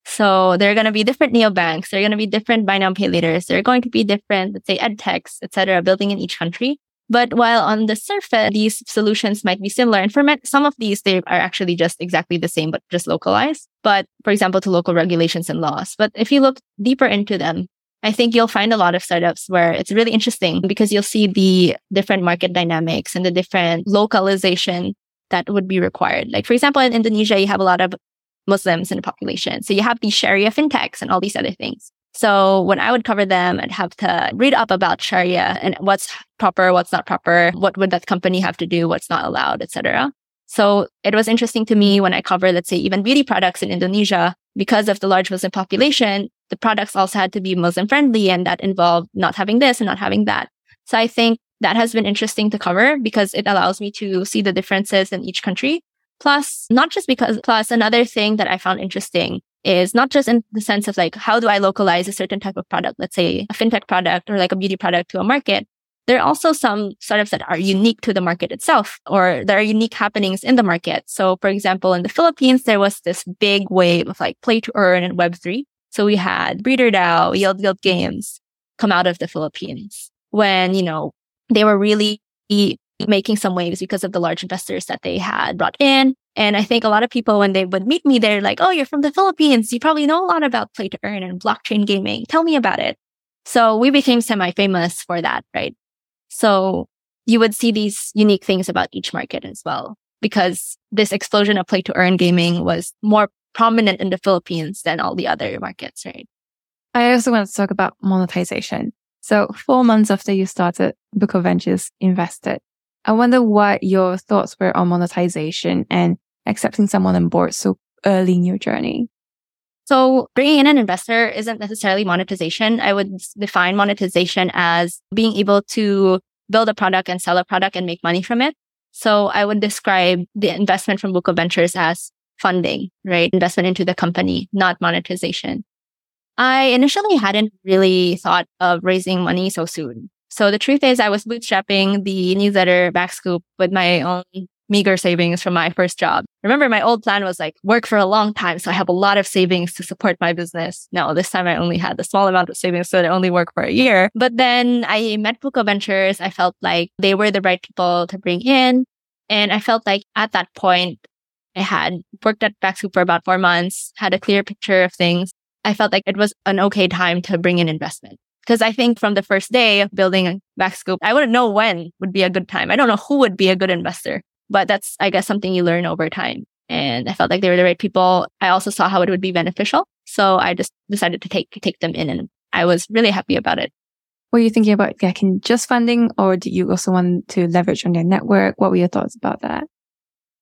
So there are going to be different neobanks. There are going to be different buy now pay laters. There are going to be different, let's say, ed techs, etc., building in each country. But while on the surface, these solutions might be similar. And for some of these, they are actually just exactly the same, but just localized. But for example, to local regulations and laws. But if you look deeper into them, I think you'll find a lot of startups where it's really interesting because you'll see the different market dynamics and the different localization that would be required. Like, for example, in Indonesia, you have a lot of Muslims in the population. So you have these Sharia fintechs and all these other things. So when I would cover them, I'd have to read up about Sharia and what's proper, what's not proper, what would that company have to do, what's not allowed, etc. So it was interesting to me when I cover, let's say, even beauty products in Indonesia, because of the large Muslim population, the products also had to be Muslim friendly and that involved not having this and not having that. So I think that has been interesting to cover because it allows me to see the differences in each country. Plus, not just because, plus another thing that I found interesting is not just in the sense of like, how do I localize a certain type of product? Let's say a fintech product or like a beauty product to a market. There are also some startups that are unique to the market itself or there are unique happenings in the market. So for example, in the Philippines, there was this big wave of like play to earn and web3. So we had Breeder DAO, Yield Guild Games come out of the Philippines when, you know, they were really making some waves because of the large investors that they had brought in. And I think a lot of people, when they would meet me, they're like, Oh, you're from the Philippines. You probably know a lot about play to earn and blockchain gaming. Tell me about it. So we became semi famous for that, right? So you would see these unique things about each market as well, because this explosion of play to earn gaming was more prominent in the Philippines than all the other markets, right? I also want to talk about monetization. So four months after you started, Buko Ventures invested. I wonder what your thoughts were on monetization and accepting someone on board so early in your journey? So bringing in an investor isn't necessarily monetization. I would define monetization as being able to build a product and sell a product and make money from it. So I would describe the investment from Buko Ventures as funding, right? Investment into the company, not monetization. I initially hadn't really thought of raising money so soon. So the truth is I was bootstrapping the newsletter Backscoop with my own meager savings from my first job. Remember, my old plan was like work for a long time. So I have a lot of savings to support my business. No, this time I only had a small amount of savings. So I only work for a year. But then I met Buko Ventures. I felt like they were the right people to bring in. And I felt like at that point, I had worked at Backscoop for about four months, had a clear picture of things. I felt like it was an okay time to bring in investment. Because I think from the first day of building Backscoop, I wouldn't know when would be a good time. I don't know who would be a good investor, but that's, I guess, something you learn over time. And I felt like they were the right people. I also saw how it would be beneficial. So I just decided to take, take them in and I was really happy about it. Were you thinking about getting just funding or do you also want to leverage on their network? What were your thoughts about that?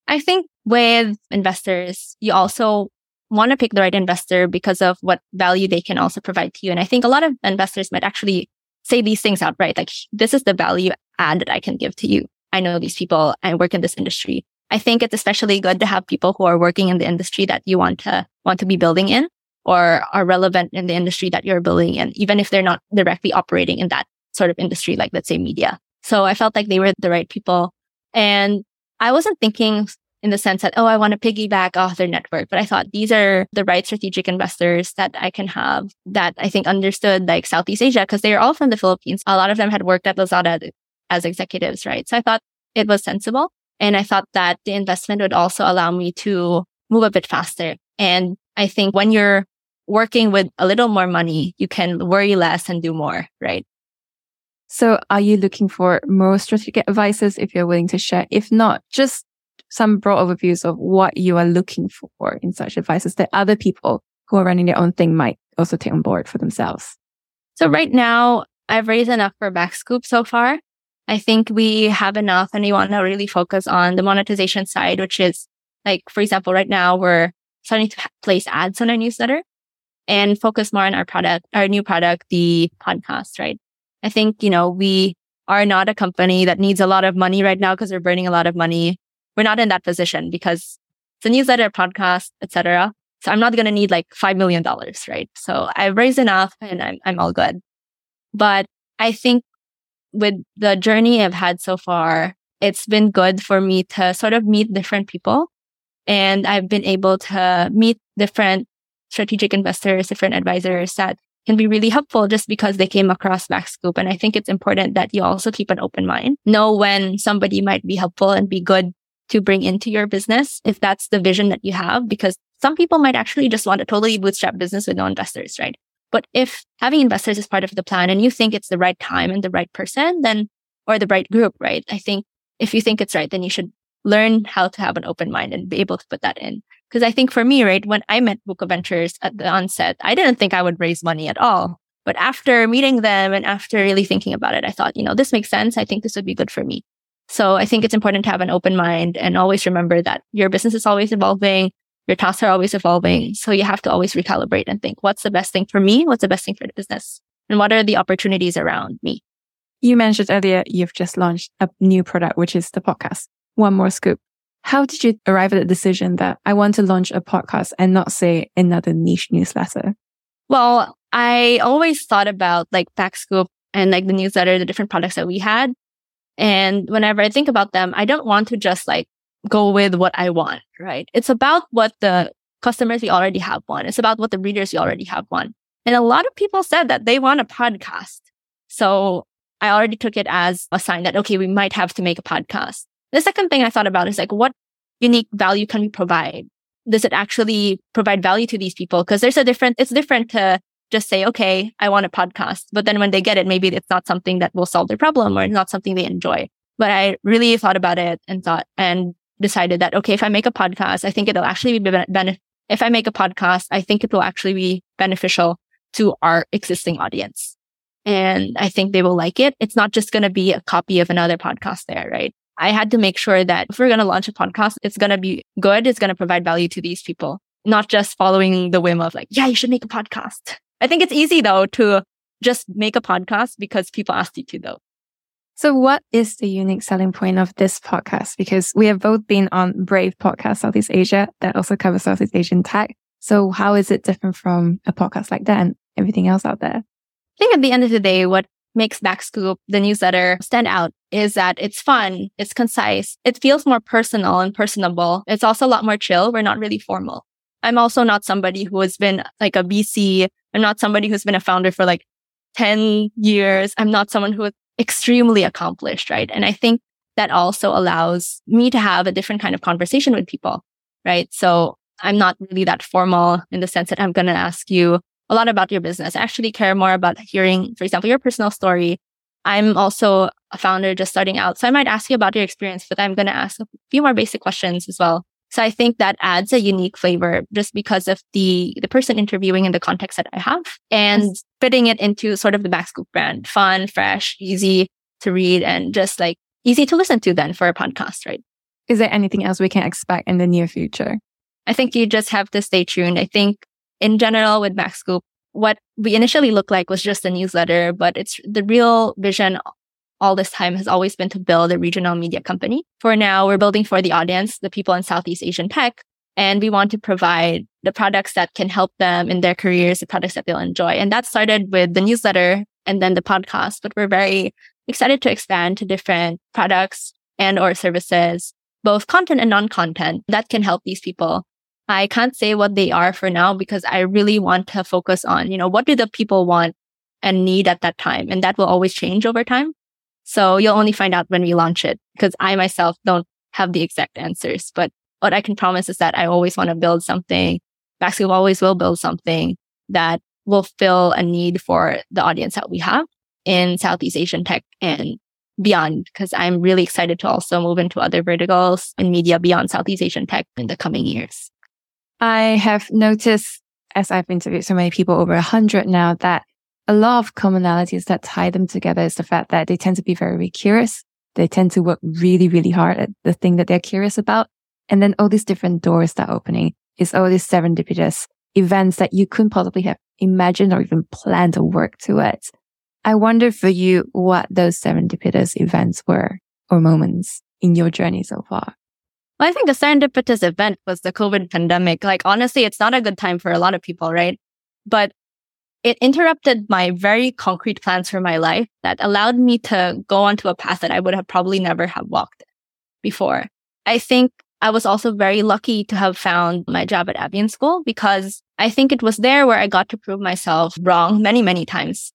I think with investors, you also want to pick the right investor because of what value they can also provide to you. And I think a lot of investors might actually say these things outright, like, this is the value add that I can give to you. I know these people. I work in this industry. I think it's especially good to have people who are working in the industry that you want to want to be building in or are relevant in the industry that you're building in, even if they're not directly operating in that sort of industry, like let's say media. So I felt like they were the right people. And I wasn't thinking in the sense that, oh, I want to piggyback off their network. But I thought these are the right strategic investors that I can have that I think understood like Southeast Asia because they are all from the Philippines. A lot of them had worked at Lazada as executives, right? So I thought it was sensible. And I thought that the investment would also allow me to move a bit faster. And I think when you're working with a little more money, you can worry less and do more, right? So are you looking for more strategic advices if you're willing to share? If not, just some broad overviews of what you are looking for in such advices that other people who are running their own thing might also take on board for themselves. So right now, I've raised enough for Backscoop so far. I think we have enough and we want to really focus on the monetization side, which is like, for example, right now we're starting to place ads on our newsletter and focus more on our product, our new product, the podcast, right? I think, you know, we are not a company that needs a lot of money right now because we're burning a lot of money we're not in that position because it's a newsletter, podcast, etc. So I'm not going to need like $5 million, right? So I've raised enough and I'm, I'm all good. But I think with the journey I've had so far, it's been good for me to sort of meet different people. And I've been able to meet different strategic investors, different advisors that can be really helpful just because they came across Backscoop. And I think it's important that you also keep an open mind. Know when somebody might be helpful and be good to bring into your business if that's the vision that you have, because some people might actually just want a totally bootstrap business with no investors, right? But if having investors is part of the plan and you think it's the right time and the right person, then, or the right group, right? I think if you think it's right, then you should learn how to have an open mind and be able to put that in. Because I think for me, right, when I met Buko Ventures at the onset, I didn't think I would raise money at all. But after meeting them and after really thinking about it, I thought, you know, this makes sense. I think this would be good for me. So I think it's important to have an open mind and always remember that your business is always evolving. Your tasks are always evolving. So you have to always recalibrate and think, what's the best thing for me? What's the best thing for the business? And what are the opportunities around me? You mentioned earlier you've just launched a new product, which is the podcast. One more scoop. How did you arrive at the decision that I want to launch a podcast and not say another niche newsletter? Well, I always thought about like Backscoop and like the newsletter, the different products that we had. And whenever I think about them, I don't want to just like go with what I want, right? It's about what the customers we already have want. It's about what the readers we already have want. And a lot of people said that they want a podcast. So I already took it as a sign that, okay, we might have to make a podcast. The second thing I thought about is like, what unique value can we provide? Does it actually provide value to these people? Because there's a different, it's different to just say, okay, I want a podcast. But then when they get it, maybe it's not something that will solve their problem or not something they enjoy. But I really thought about it and thought and decided that, okay, if I make a podcast, I think it'll actually be benefit. If I make a podcast, I think it will actually be beneficial to our existing audience. And I think they will like it. It's not just going to be a copy of another podcast there, right? I had to make sure that if we're going to launch a podcast, it's going to be good. It's going to provide value to these people, not just following the whim of like, yeah, you should make a podcast. I think it's easy though to just make a podcast because people asked you to though. So what is the unique selling point of this podcast? Because we have both been on Brave Podcast Southeast Asia that also covers Southeast Asian tech. So how is it different from a podcast like that and everything else out there? I think at the end of the day, what makes Backscoop, the newsletter, stand out is that it's fun, it's concise, it feels more personal and personable. It's also a lot more chill. We're not really formal. I'm also not somebody who has been like a VC. I'm not somebody who's been a founder for like 10 years. I'm not someone who is extremely accomplished, right? And I think that also allows me to have a different kind of conversation with people, right? So I'm not really that formal in the sense that I'm going to ask you a lot about your business. I actually care more about hearing, for example, your personal story. I'm also a founder just starting out. So I might ask you about your experience, but I'm going to ask a few more basic questions as well. So I think that adds a unique flavor just because of the, the person interviewing and the context that I have and yes. fitting it into sort of the Backscoop brand, fun, fresh, easy to read and just like easy to listen to then for a podcast, right? Is there anything else we can expect in the near future? I think you just have to stay tuned. I think in general with Backscoop, what we initially looked like was just a newsletter, but it's the real vision all this time has always been to build a regional media company. For now, we're building for the audience, the people in Southeast Asian tech, and we want to provide the products that can help them in their careers, the products that they'll enjoy. And that started with the newsletter and then the podcast, but we're very excited to expand to different products and or services, both content and non-content that can help these people. I can't say what they are for now because I really want to focus on, you know, what do the people want and need at that time? And that will always change over time. So you'll only find out when we launch it because I myself don't have the exact answers. But what I can promise is that I always want to build something. Backscoop always will build something that will fill a need for the audience that we have in Southeast Asian tech and beyond. Because I'm really excited to also move into other verticals in media beyond Southeast Asian tech in the coming years. I have noticed as I've interviewed so many people over a hundred now that a lot of commonalities that tie them together is the fact that they tend to be very, very curious. They tend to work really, really hard at the thing that they're curious about. And then all these different doors that are opening is all these serendipitous events that you couldn't possibly have imagined or even planned to work towards. I wonder for you what those serendipitous events were or moments in your journey so far. Well, I think the serendipitous event was the COVID pandemic. Like, honestly, it's not a good time for a lot of people, right? But it interrupted my very concrete plans for my life that allowed me to go onto a path that I would have probably never have walked before. I think I was also very lucky to have found my job at Avion School because I think it was there where I got to prove myself wrong many, many times.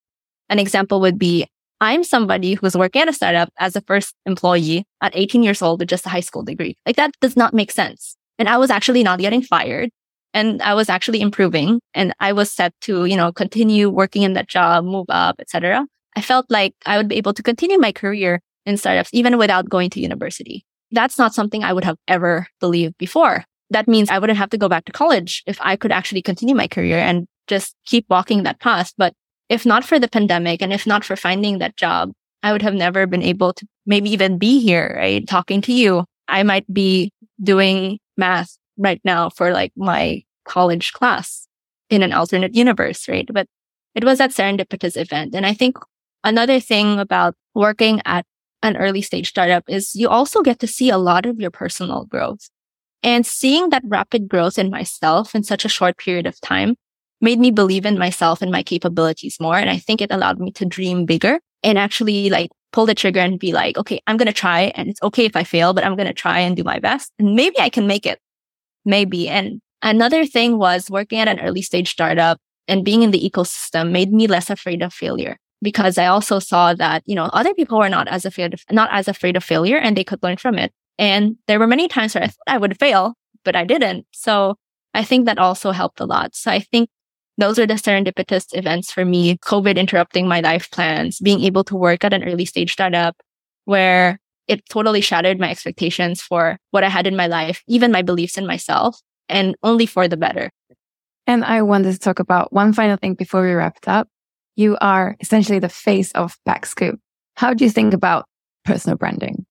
An example would be I'm somebody who's working at a startup as a first employee at 18 years old with just a high school degree. Like that does not make sense. And I was actually not getting fired and I was actually improving and I was set to, you know, continue working in that job, move up, etc. I felt like I would be able to continue my career in startups even without going to university. That's not something I would have ever believed before. That means I wouldn't have to go back to college if I could actually continue my career and just keep walking that path. But if not for the pandemic and if not for finding that job, I would have never been able to maybe even be here, right? Talking to you. I might be doing math right now for like my college class in an alternate universe, right? But it was that serendipitous event. And I think another thing about working at an early stage startup is you also get to see a lot of your personal growth. And seeing that rapid growth in myself in such a short period of time made me believe in myself and my capabilities more. And I think it allowed me to dream bigger and actually like pull the trigger and be like, okay, I'm going to try and it's okay if I fail, but I'm going to try and do my best. And maybe I can make it. Maybe. And Another thing was working at an early stage startup and being in the ecosystem made me less afraid of failure because I also saw that, you know, other people were not as afraid of, not as afraid of failure and they could learn from it. And there were many times where I thought I would fail, but I didn't. So I think that also helped a lot. So I think those are the serendipitous events for me. COVID interrupting my life plans, being able to work at an early stage startup where it totally shattered my expectations for what I had in my life, even my beliefs in myself and only for the better. And I wanted to talk about one final thing before we wrap it up. You are essentially the face of Backscoop. How do you think about personal branding?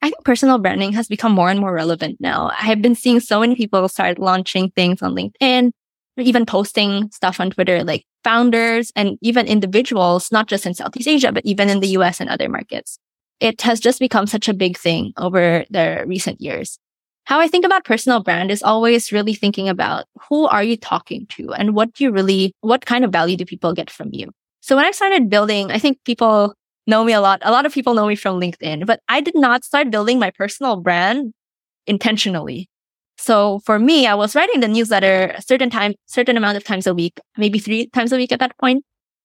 I think personal branding has become more and more relevant now. I have been seeing so many people start launching things on LinkedIn, or even posting stuff on Twitter, like founders and even individuals, not just in Southeast Asia, but even in the US and other markets. It has just become such a big thing over the recent years. How I think about personal brand is always really thinking about who are you talking to and what do you really, what kind of value do people get from you? So when I started building, I think people know me a lot. A lot of people know me from LinkedIn, but I did not start building my personal brand intentionally. So for me, I was writing the newsletter a certain time, certain amount of times a week, maybe three times a week at that point.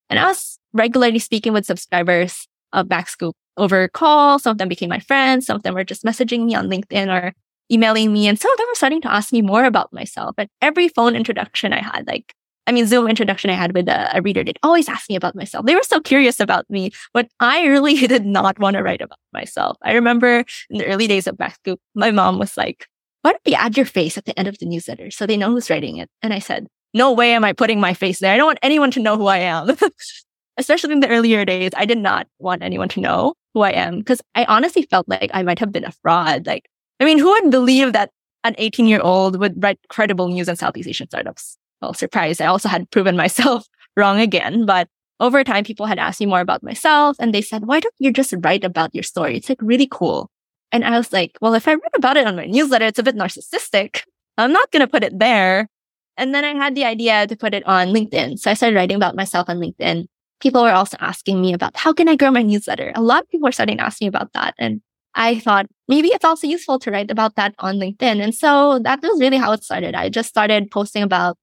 And I was regularly speaking with subscribers of Backscoop over call. Some of them became my friends. Some of them were just messaging me on LinkedIn or emailing me. And some of them were starting to ask me more about myself. And every phone introduction I had, like I mean, Zoom introduction I had with a, a reader did always ask me about myself. They were so curious about me, but I really *laughs* did not want to write about myself. I remember in the early days of Backscoop, my mom was like, why don't you add your face at the end of the newsletter so they know who's writing it? And I said, no way am I putting my face there. I don't want anyone to know who I am. *laughs* Especially in the earlier days, I did not want anyone to know who I am because I honestly felt like I might have been a fraud. Like, I mean, who would believe that an 18 year old would write credible news on Southeast Asian startups? well, surprise, I also had *laughs* proven myself *laughs* wrong again. But over time, people had asked me more about myself and they said, why don't you just write about your story? It's like really cool. And I was like, well, if I write about it on my newsletter, it's a bit narcissistic. I'm not going to put it there. And then I had the idea to put it on LinkedIn. So I started writing about myself on LinkedIn. People were also asking me about how can I grow my newsletter? A lot of people were starting to ask me about that. And I thought maybe it's also useful to write about that on LinkedIn. And so that was really how it started. I just started posting about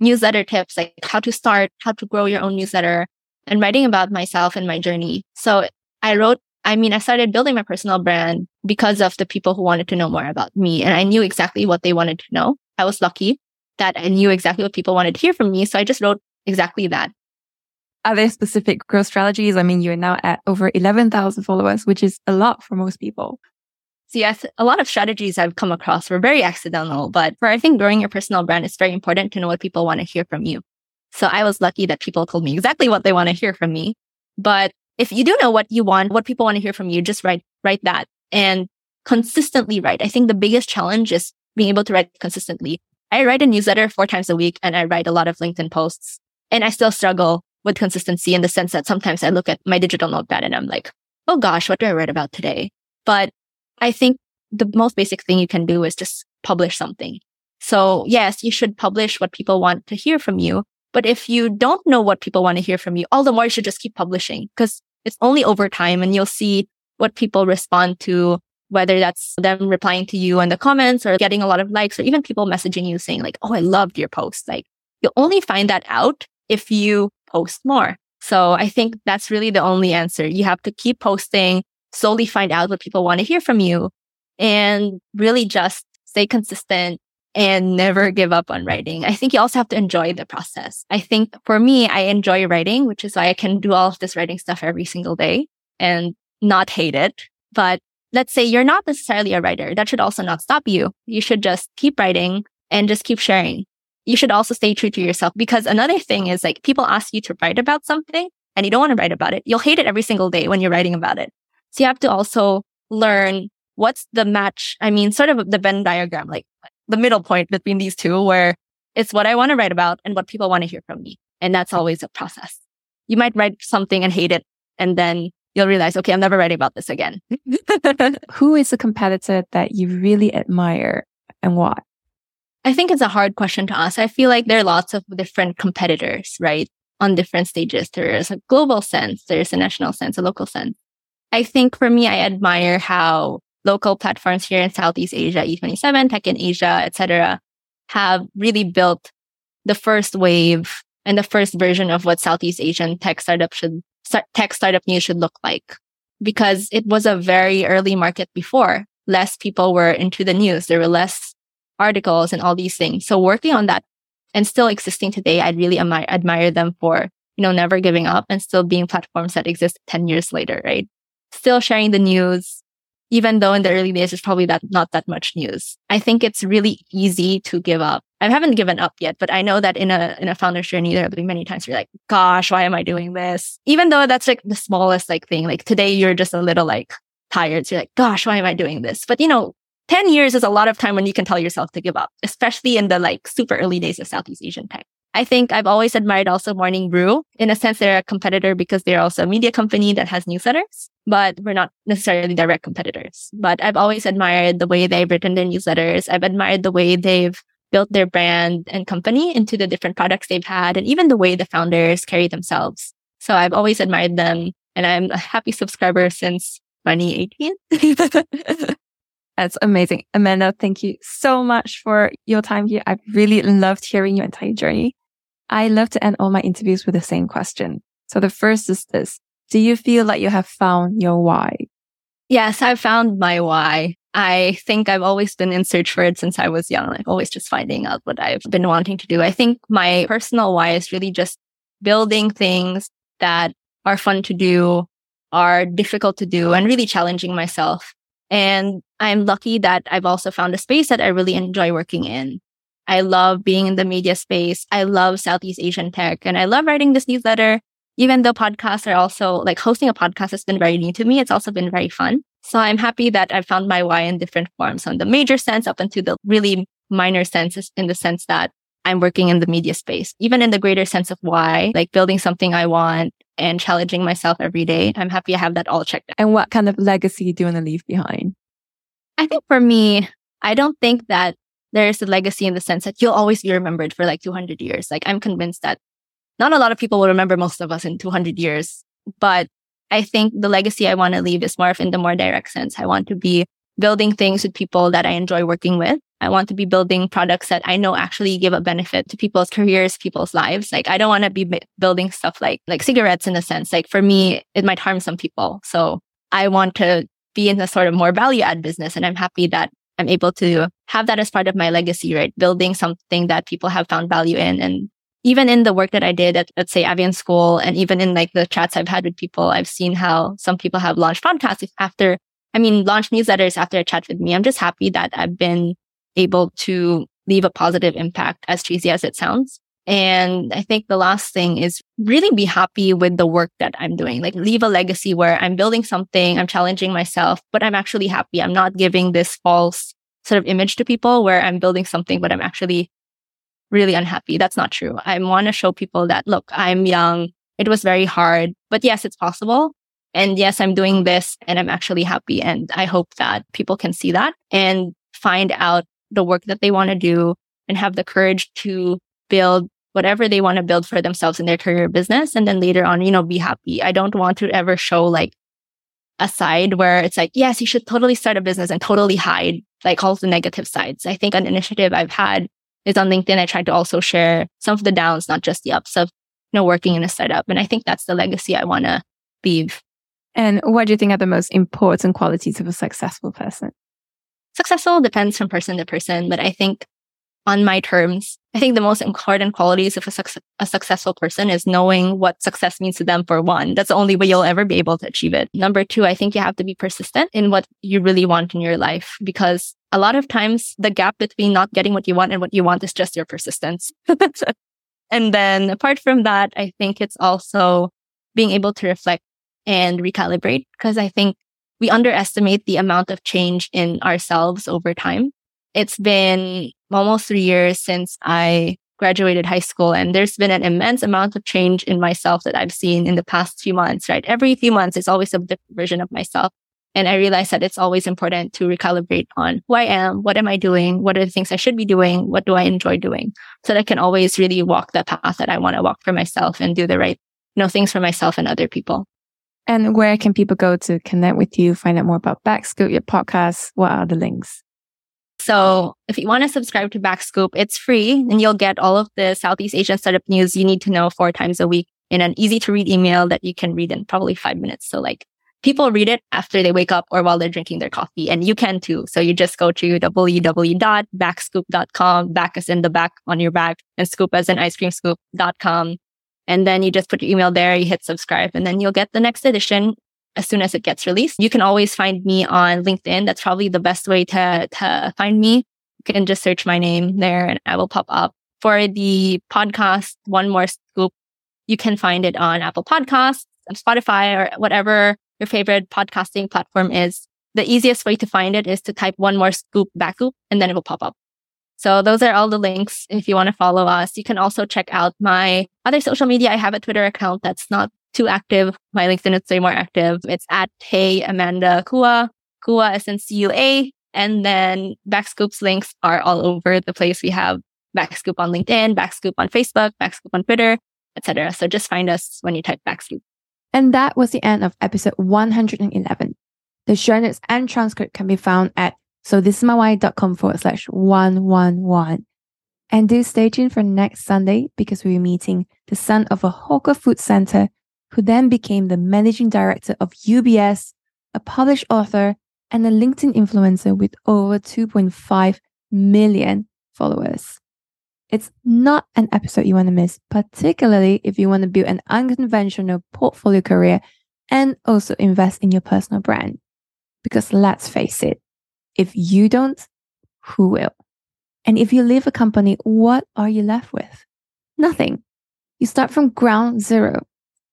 newsletter tips, like how to start, how to grow your own newsletter and writing about myself and my journey. So I wrote, I mean, I started building my personal brand because of the people who wanted to know more about me. And I knew exactly what they wanted to know. I was lucky that I knew exactly what people wanted to hear from me. So I just wrote exactly that. Are there specific growth strategies? I mean, you're now at over 11,000 followers, which is a lot for most people. So yes, a lot of strategies I've come across were very accidental, but for I think growing your personal brand, it's very important to know what people want to hear from you. So I was lucky that people told me exactly what they want to hear from me. But if you do know what you want, what people want to hear from you, just write, write that and consistently write. I think the biggest challenge is being able to write consistently. I write a newsletter four times a week and I write a lot of LinkedIn posts and I still struggle with consistency in the sense that sometimes I look at my digital notepad and I'm like, Oh gosh, what do I write about today? But I think the most basic thing you can do is just publish something. So yes, you should publish what people want to hear from you. But if you don't know what people want to hear from you, all the more you should just keep publishing because it's only over time and you'll see what people respond to, whether that's them replying to you in the comments or getting a lot of likes or even people messaging you saying like, Oh, I loved your post. Like you'll only find that out if you post more. So I think that's really the only answer. You have to keep posting, slowly find out what people want to hear from you and really just stay consistent and never give up on writing. I think you also have to enjoy the process. I think for me, I enjoy writing, which is why I can do all of this writing stuff every single day and not hate it. But let's say you're not necessarily a writer. That should also not stop you. You should just keep writing and just keep sharing. You should also stay true to yourself because another thing is like people ask you to write about something and you don't want to write about it. You'll hate it every single day when you're writing about it. So you have to also learn what's the match. I mean, sort of the Venn diagram, like the middle point between these two where it's what I want to write about and what people want to hear from me. And that's always a process. You might write something and hate it. And then you'll realize, okay, I'm never writing about this again. *laughs* Who is a competitor that you really admire and why? I think it's a hard question to ask. I feel like there are lots of different competitors, right? On different stages. There's a global sense, there's a national sense, a local sense. I think for me, I admire how local platforms here in Southeast Asia, E27, Tech in Asia, etc., have really built the first wave and the first version of what Southeast Asian tech startup should tech startup news should look like. Because it was a very early market before. Less people were into the news. There were less articles and all these things. So working on that and still existing today, I really admire, admire them for, you know, never giving up and still being platforms that exist 10 years later, right? still sharing the news, even though in the early days it's probably that not that much news. I think it's really easy to give up. I haven't given up yet, but I know that in a in a founder's journey, there'll be many times you're like, gosh, why am I doing this? Even though that's like the smallest like thing. Like today you're just a little like tired. So you're like, gosh, why am I doing this? But you know, 10 years is a lot of time when you can tell yourself to give up, especially in the like super early days of Southeast Asian tech. I think I've always admired also Morning Brew. In a sense, they're a competitor because they're also a media company that has newsletters, but we're not necessarily direct competitors. But I've always admired the way they've written their newsletters. I've admired the way they've built their brand and company into the different products they've had and even the way the founders carry themselves. So I've always admired them and I'm a happy subscriber since 2018. *laughs* That's amazing. Amanda, thank you so much for your time here. I've really loved hearing your entire journey. I love to end all my interviews with the same question. So the first is this. Do you feel like you have found your why? Yes, I've found my why. I think I've always been in search for it since I was young, like always just finding out what I've been wanting to do. I think my personal why is really just building things that are fun to do, are difficult to do, and really challenging myself. And I'm lucky that I've also found a space that I really enjoy working in. I love being in the media space. I love Southeast Asian tech and I love writing this newsletter. Even though podcasts are also like hosting a podcast has been very new to me, it's also been very fun. So I'm happy that I found my why in different forms on the major sense up into the really minor senses in the sense that I'm working in the media space, even in the greater sense of why, like building something I want and challenging myself every day. I'm happy I have that all checked. And what kind of legacy do you want to leave behind? I think for me, I don't think that there's a legacy in the sense that you'll always be remembered for like 200 years. Like I'm convinced that not a lot of people will remember most of us in 200 years, but I think the legacy I want to leave is more of in the more direct sense. I want to be building things with people that I enjoy working with. I want to be building products that I know actually give a benefit to people's careers, people's lives. Like I don't want to be building stuff like, like cigarettes in a sense. Like for me, it might harm some people. So I want to be in a sort of more value add business. And I'm happy that I'm able to have that as part of my legacy, right? Building something that people have found value in. And even in the work that I did at, let's say, Avion School, and even in like the chats I've had with people, I've seen how some people have launched podcasts after, I mean, launched newsletters after a chat with me. I'm just happy that I've been able to leave a positive impact, as cheesy as it sounds. And I think the last thing is really be happy with the work that I'm doing. Like leave a legacy where I'm building something, I'm challenging myself, but I'm actually happy. I'm not giving this false sort of image to people where I'm building something, but I'm actually really unhappy. That's not true. I want to show people that, look, I'm young. It was very hard, but yes, it's possible. And yes, I'm doing this and I'm actually happy. And I hope that people can see that and find out the work that they want to do and have the courage to build whatever they want to build for themselves in their career business. And then later on, you know, be happy. I don't want to ever show like a side where it's like, yes, you should totally start a business and totally hide like all the negative sides. I think an initiative I've had is on LinkedIn. I try to also share some of the downs, not just the ups of, you know, working in a startup. And I think that's the legacy I want to leave. And what do you think are the most important qualities of a successful person? Successful depends from person to person, but I think on my terms. I think the most important qualities of a, a, successful person is knowing what success means to them for one. That's the only way you'll ever be able to achieve it. Number two, I think you have to be persistent in what you really want in your life because a lot of times the gap between not getting what you want and what you want is just your persistence. *laughs* and then apart from that, I think it's also being able to reflect and recalibrate because I think we underestimate the amount of change in ourselves over time. It's been almost three years since I graduated high school and there's been an immense amount of change in myself that I've seen in the past few months, right? Every few months, it's always a different version of myself. And I realized that it's always important to recalibrate on who I am, what am I doing, what are the things I should be doing, what do I enjoy doing, so that I can always really walk the path that I want to walk for myself and do the right, you know, things for myself and other people. And where can people go to connect with you, find out more about Backscoop, your podcast? What are the links? So if you want to subscribe to Backscoop, it's free and you'll get all of the Southeast Asian startup news you need to know four times a week in an easy to read email that you can read in probably five minutes. So like people read it after they wake up or while they're drinking their coffee and you can too. So you just go to www.backscoop.com, back as in the back on your back and scoop as in ice cream scoop.com. And then you just put your email there, you hit subscribe and then you'll get the next edition as soon as it gets released. You can always find me on LinkedIn. That's probably the best way to, to find me. You can just search my name there and I will pop up. For the podcast, One More Scoop, you can find it on Apple Podcasts, Spotify, or whatever your favorite podcasting platform is, the easiest way to find it is to type one more scoop back scoop and then it will pop up. So those are all the links if you want to follow us. You can also check out my other social media. I have a Twitter account that's not too active. My LinkedIn is way more active. It's at Hey Amanda Cua. Cua is in C-U-A. And then Backscoop's links are all over the place. We have Backscoop on LinkedIn, Backscoop on Facebook, Backscoop on Twitter, etc. So just find us when you type Backscoop. And that was the end of episode 111. The show notes and transcript can be found at so this is mywhy.com forward slash 111. And do stay tuned for next Sunday because we are meeting the son of a hawker food center who then became the managing director of UBS, a published author, and a LinkedIn influencer with over 2.5 million followers. It's not an episode you want to miss, particularly if you want to build an unconventional portfolio career and also invest in your personal brand. Because let's face it, if you don't, who will? And if you leave a company, what are you left with? Nothing. You start from ground zero,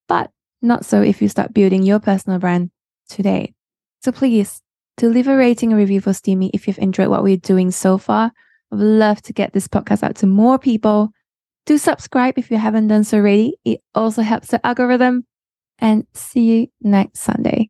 but not so if you start building your personal brand today. So please to leave a rating and review for SIMY if you've enjoyed what we're doing so far. I'd love to get this podcast out to more people. Do subscribe if you haven't done so already. It also helps the algorithm. And see you next Sunday.